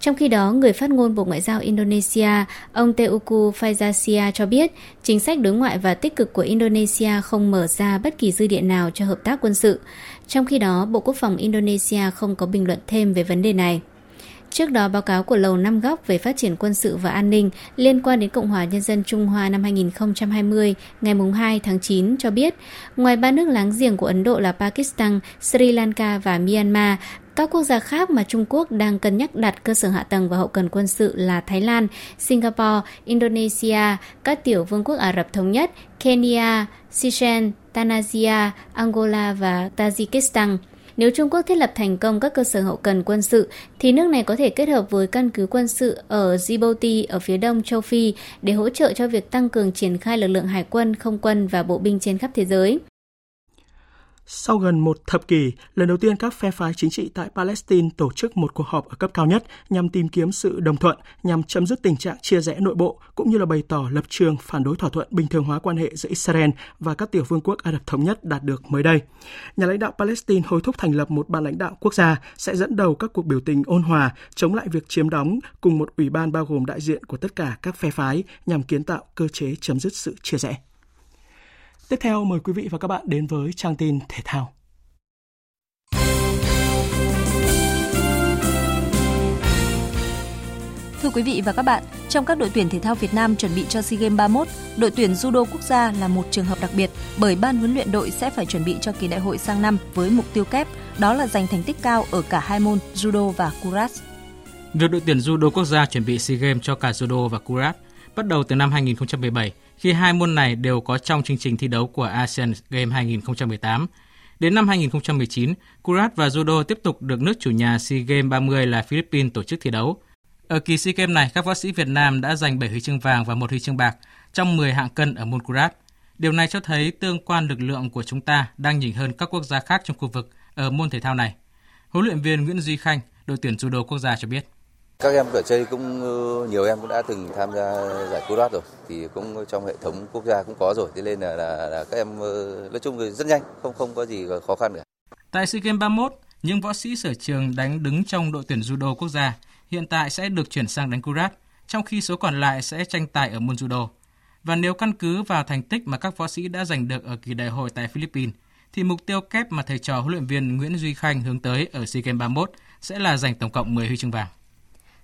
Trong khi đó, người phát ngôn Bộ Ngoại giao Indonesia, ông Teuku Faizasia cho biết chính sách đối ngoại và tích cực của Indonesia không mở ra bất kỳ dư địa nào cho hợp tác quân sự. Trong khi đó, Bộ Quốc phòng Indonesia không có bình luận thêm về vấn đề này. Trước đó, báo cáo của Lầu Năm Góc về phát triển quân sự và an ninh liên quan đến Cộng hòa Nhân dân Trung Hoa năm 2020 ngày 2 tháng 9 cho biết, ngoài ba nước láng giềng của Ấn Độ là Pakistan, Sri Lanka và Myanmar, các quốc gia khác mà Trung Quốc đang cân nhắc đặt cơ sở hạ tầng và hậu cần quân sự là Thái Lan, Singapore, Indonesia, các tiểu vương quốc Ả Rập Thống Nhất, Kenya, Seychelles, Tanzania, Angola và Tajikistan. Nếu Trung Quốc thiết lập thành công các cơ sở hậu cần quân sự, thì nước này có thể kết hợp với căn cứ quân sự ở Djibouti ở phía đông châu Phi để hỗ trợ cho việc tăng cường triển khai lực lượng hải quân, không quân và bộ binh trên khắp thế giới. Sau gần một thập kỷ, lần đầu tiên các phe phái chính trị tại Palestine tổ chức một cuộc họp ở cấp cao nhất nhằm tìm kiếm sự đồng thuận, nhằm chấm dứt tình trạng chia rẽ nội bộ, cũng như là bày tỏ lập trường phản đối thỏa thuận bình thường hóa quan hệ giữa Israel và các tiểu vương quốc Ả Rập Thống Nhất đạt được mới đây. Nhà lãnh đạo Palestine hối thúc thành lập một ban lãnh đạo quốc gia sẽ dẫn đầu các cuộc biểu tình ôn hòa chống lại việc chiếm đóng cùng một ủy ban bao gồm đại diện của tất cả các phe phái nhằm kiến tạo cơ chế chấm dứt sự chia rẽ. Tiếp theo mời quý vị và các bạn đến với trang tin thể thao. Thưa quý vị và các bạn, trong các đội tuyển thể thao Việt Nam chuẩn bị cho SEA Games 31, đội tuyển judo quốc gia là một trường hợp đặc biệt bởi ban huấn luyện đội sẽ phải chuẩn bị cho kỳ đại hội sang năm với mục tiêu kép, đó là giành thành tích cao ở cả hai môn judo và kurat. Việc đội tuyển judo quốc gia chuẩn bị SEA Games cho cả judo và kurat bắt đầu từ năm 2017 khi hai môn này đều có trong chương trình thi đấu của ASEAN Games 2018. Đến năm 2019, Kurat và Judo tiếp tục được nước chủ nhà SEA Games 30 là Philippines tổ chức thi đấu. Ở kỳ SEA Games này, các võ sĩ Việt Nam đã giành 7 huy chương vàng và một huy chương bạc trong 10 hạng cân ở môn Kurat. Điều này cho thấy tương quan lực lượng của chúng ta đang nhỉnh hơn các quốc gia khác trong khu vực ở môn thể thao này. Huấn luyện viên Nguyễn Duy Khanh, đội tuyển judo quốc gia cho biết. Các em ở chơi cũng ờ, nhiều em cũng đã từng tham gia giải cứu đoát rồi thì cũng trong hệ thống quốc gia cũng có rồi thế nên là, là, là các em ờ, nói chung là rất nhanh không không có gì khó khăn cả. Tại SEA Games 31, những võ sĩ sở trường đánh đứng trong đội tuyển judo quốc gia hiện tại sẽ được chuyển sang đánh kurat, trong khi số còn lại sẽ tranh tài ở môn judo. Và nếu căn cứ vào thành tích mà các võ sĩ đã giành được ở kỳ đại hội tại Philippines, thì mục tiêu kép mà thầy trò huấn luyện viên Nguyễn Duy Khanh hướng tới ở SEA Games 31 sẽ là giành tổng cộng 10 huy chương vàng.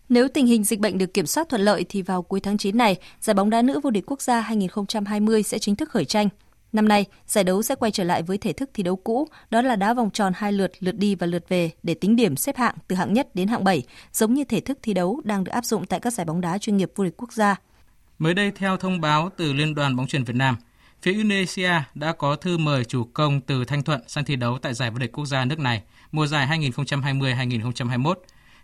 Nếu tình hình dịch bệnh được kiểm soát thuận lợi thì vào cuối tháng 9 này, giải bóng đá nữ vô địch quốc gia 2020 sẽ chính thức khởi tranh. Năm nay, giải đấu sẽ quay trở lại với thể thức thi đấu cũ, đó là đá vòng tròn hai lượt, lượt đi và lượt về để tính điểm xếp hạng từ hạng nhất đến hạng 7, giống như thể thức thi đấu đang được áp dụng tại các giải bóng đá chuyên nghiệp vô địch quốc gia. Mới đây, theo thông báo từ Liên đoàn bóng chuyền Việt Nam, phía Indonesia đã có thư mời chủ công từ Thanh Thuận sang thi đấu tại giải vô địch quốc gia nước này mùa giải 2020-2021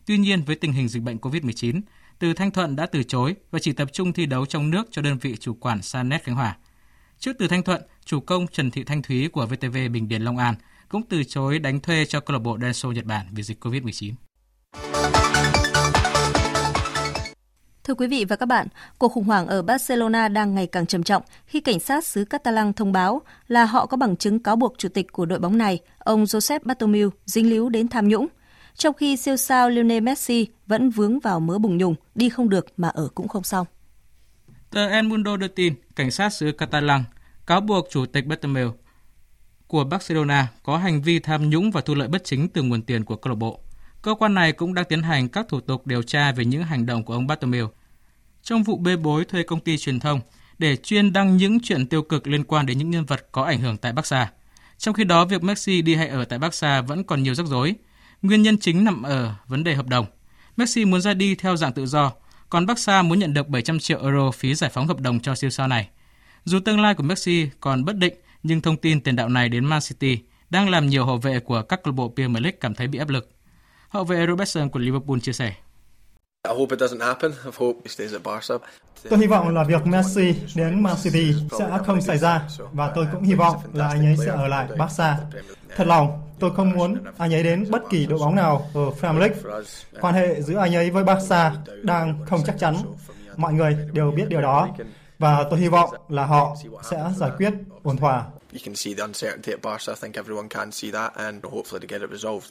Tuy nhiên, với tình hình dịch bệnh COVID-19, từ Thanh Thuận đã từ chối và chỉ tập trung thi đấu trong nước cho đơn vị chủ quản Sanet Khánh Hòa. Trước từ Thanh Thuận, chủ công Trần Thị Thanh Thúy của VTV Bình Điền Long An cũng từ chối đánh thuê cho câu lạc bộ Denso Nhật Bản vì dịch COVID-19. Thưa quý vị và các bạn, cuộc khủng hoảng ở Barcelona đang ngày càng trầm trọng khi cảnh sát xứ Catalan thông báo là họ có bằng chứng cáo buộc chủ tịch của đội bóng này, ông Josep Bartomeu, dính líu đến tham nhũng – trong khi siêu sao Lionel Messi vẫn vướng vào mớ bùng nhùng, đi không được mà ở cũng không xong. Tờ El Mundo đưa tin, cảnh sát xứ Catalan cáo buộc chủ tịch Bartomeu của Barcelona có hành vi tham nhũng và thu lợi bất chính từ nguồn tiền của câu lạc bộ. Cơ quan này cũng đang tiến hành các thủ tục điều tra về những hành động của ông Bartomeu trong vụ bê bối thuê công ty truyền thông để chuyên đăng những chuyện tiêu cực liên quan đến những nhân vật có ảnh hưởng tại Barca. Trong khi đó, việc Messi đi hay ở tại Barca vẫn còn nhiều rắc rối. Nguyên nhân chính nằm ở vấn đề hợp đồng. Messi muốn ra đi theo dạng tự do, còn Barca muốn nhận được 700 triệu euro phí giải phóng hợp đồng cho siêu sao này. Dù tương lai của Messi còn bất định, nhưng thông tin tiền đạo này đến Man City đang làm nhiều hậu vệ của các câu lạc bộ Premier League cảm thấy bị áp lực. Hậu vệ Robertson của Liverpool chia sẻ. Tôi hy vọng là việc Messi đến Man City sẽ không xảy ra và tôi cũng hy vọng là anh ấy sẽ ở lại Barca. Thật lòng, tôi không muốn anh ấy đến bất kỳ đội bóng nào ở Premier League. Quan hệ giữa anh ấy với Barca đang không chắc chắn. Mọi người đều biết điều đó và tôi hy vọng là họ sẽ giải quyết ổn thỏa. You can see the uncertainty at Barca. I think everyone can see that and hopefully to get it resolved.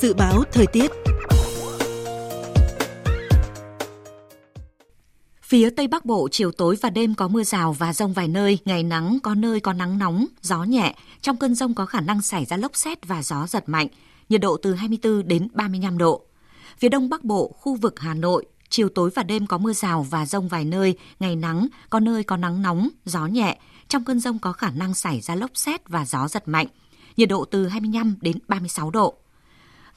Dự báo thời tiết Phía Tây Bắc Bộ, chiều tối và đêm có mưa rào và rông vài nơi, ngày nắng có nơi có nắng nóng, gió nhẹ. Trong cơn rông có khả năng xảy ra lốc xét và gió giật mạnh, nhiệt độ từ 24 đến 35 độ. Phía Đông Bắc Bộ, khu vực Hà Nội, chiều tối và đêm có mưa rào và rông vài nơi, ngày nắng, có nơi có nắng nóng, gió nhẹ. Trong cơn rông có khả năng xảy ra lốc xét và gió giật mạnh, nhiệt độ từ 25 đến 36 độ.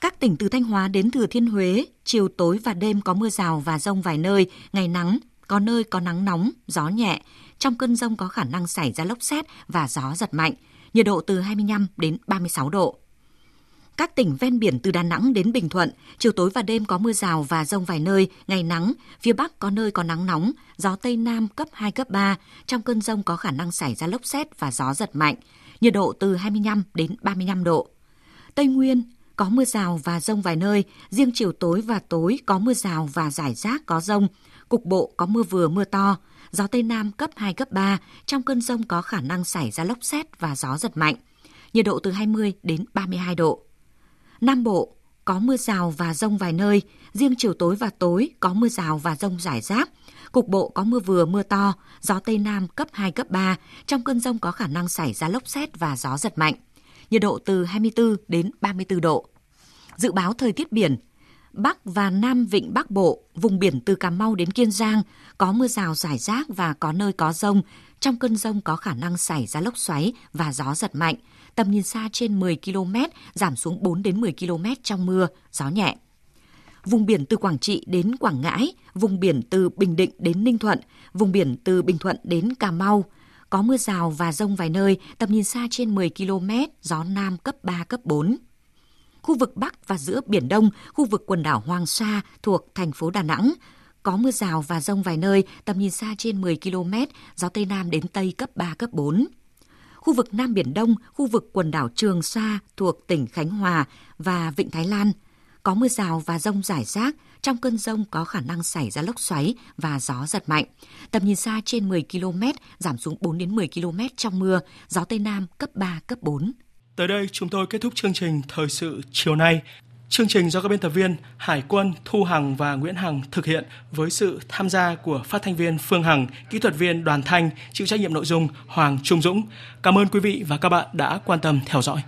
Các tỉnh từ Thanh Hóa đến Thừa Thiên Huế, chiều tối và đêm có mưa rào và rông vài nơi, ngày nắng, có nơi có nắng nóng, gió nhẹ. Trong cơn rông có khả năng xảy ra lốc xét và gió giật mạnh, nhiệt độ từ 25 đến 36 độ. Các tỉnh ven biển từ Đà Nẵng đến Bình Thuận, chiều tối và đêm có mưa rào và rông vài nơi, ngày nắng, phía Bắc có nơi có nắng nóng, gió Tây Nam cấp 2, cấp 3. Trong cơn rông có khả năng xảy ra lốc xét và gió giật mạnh, nhiệt độ từ 25 đến 35 độ. Tây Nguyên, có mưa rào và rông vài nơi, riêng chiều tối và tối có mưa rào và rải rác có rông, cục bộ có mưa vừa mưa to, gió Tây Nam cấp 2, cấp 3, trong cơn rông có khả năng xảy ra lốc xét và gió giật mạnh, nhiệt độ từ 20 đến 32 độ. Nam Bộ có mưa rào và rông vài nơi, riêng chiều tối và tối có mưa rào và rông rải rác. Cục bộ có mưa vừa mưa to, gió Tây Nam cấp 2, cấp 3. Trong cơn rông có khả năng xảy ra lốc xét và gió giật mạnh. Nhiệt độ từ 24 đến 34 độ. Dự báo thời tiết biển, Bắc và Nam Vịnh Bắc Bộ, vùng biển từ Cà Mau đến Kiên Giang, có mưa rào rải rác và có nơi có rông. Trong cơn rông có khả năng xảy ra lốc xoáy và gió giật mạnh tầm nhìn xa trên 10 km, giảm xuống 4 đến 10 km trong mưa, gió nhẹ. Vùng biển từ Quảng Trị đến Quảng Ngãi, vùng biển từ Bình Định đến Ninh Thuận, vùng biển từ Bình Thuận đến Cà Mau, có mưa rào và rông vài nơi, tầm nhìn xa trên 10 km, gió Nam cấp 3, cấp 4. Khu vực Bắc và giữa Biển Đông, khu vực quần đảo Hoàng Sa thuộc thành phố Đà Nẵng, có mưa rào và rông vài nơi, tầm nhìn xa trên 10 km, gió Tây Nam đến Tây cấp 3, cấp 4 khu vực Nam Biển Đông, khu vực quần đảo Trường Sa thuộc tỉnh Khánh Hòa và Vịnh Thái Lan. Có mưa rào và rông rải rác, trong cơn rông có khả năng xảy ra lốc xoáy và gió giật mạnh. Tầm nhìn xa trên 10 km, giảm xuống 4 đến 10 km trong mưa, gió Tây Nam cấp 3, cấp 4. Tới đây chúng tôi kết thúc chương trình Thời sự chiều nay. Chương trình do các biên tập viên Hải quân, Thu Hằng và Nguyễn Hằng thực hiện với sự tham gia của phát thanh viên Phương Hằng, kỹ thuật viên Đoàn Thanh, chịu trách nhiệm nội dung Hoàng Trung Dũng. Cảm ơn quý vị và các bạn đã quan tâm theo dõi.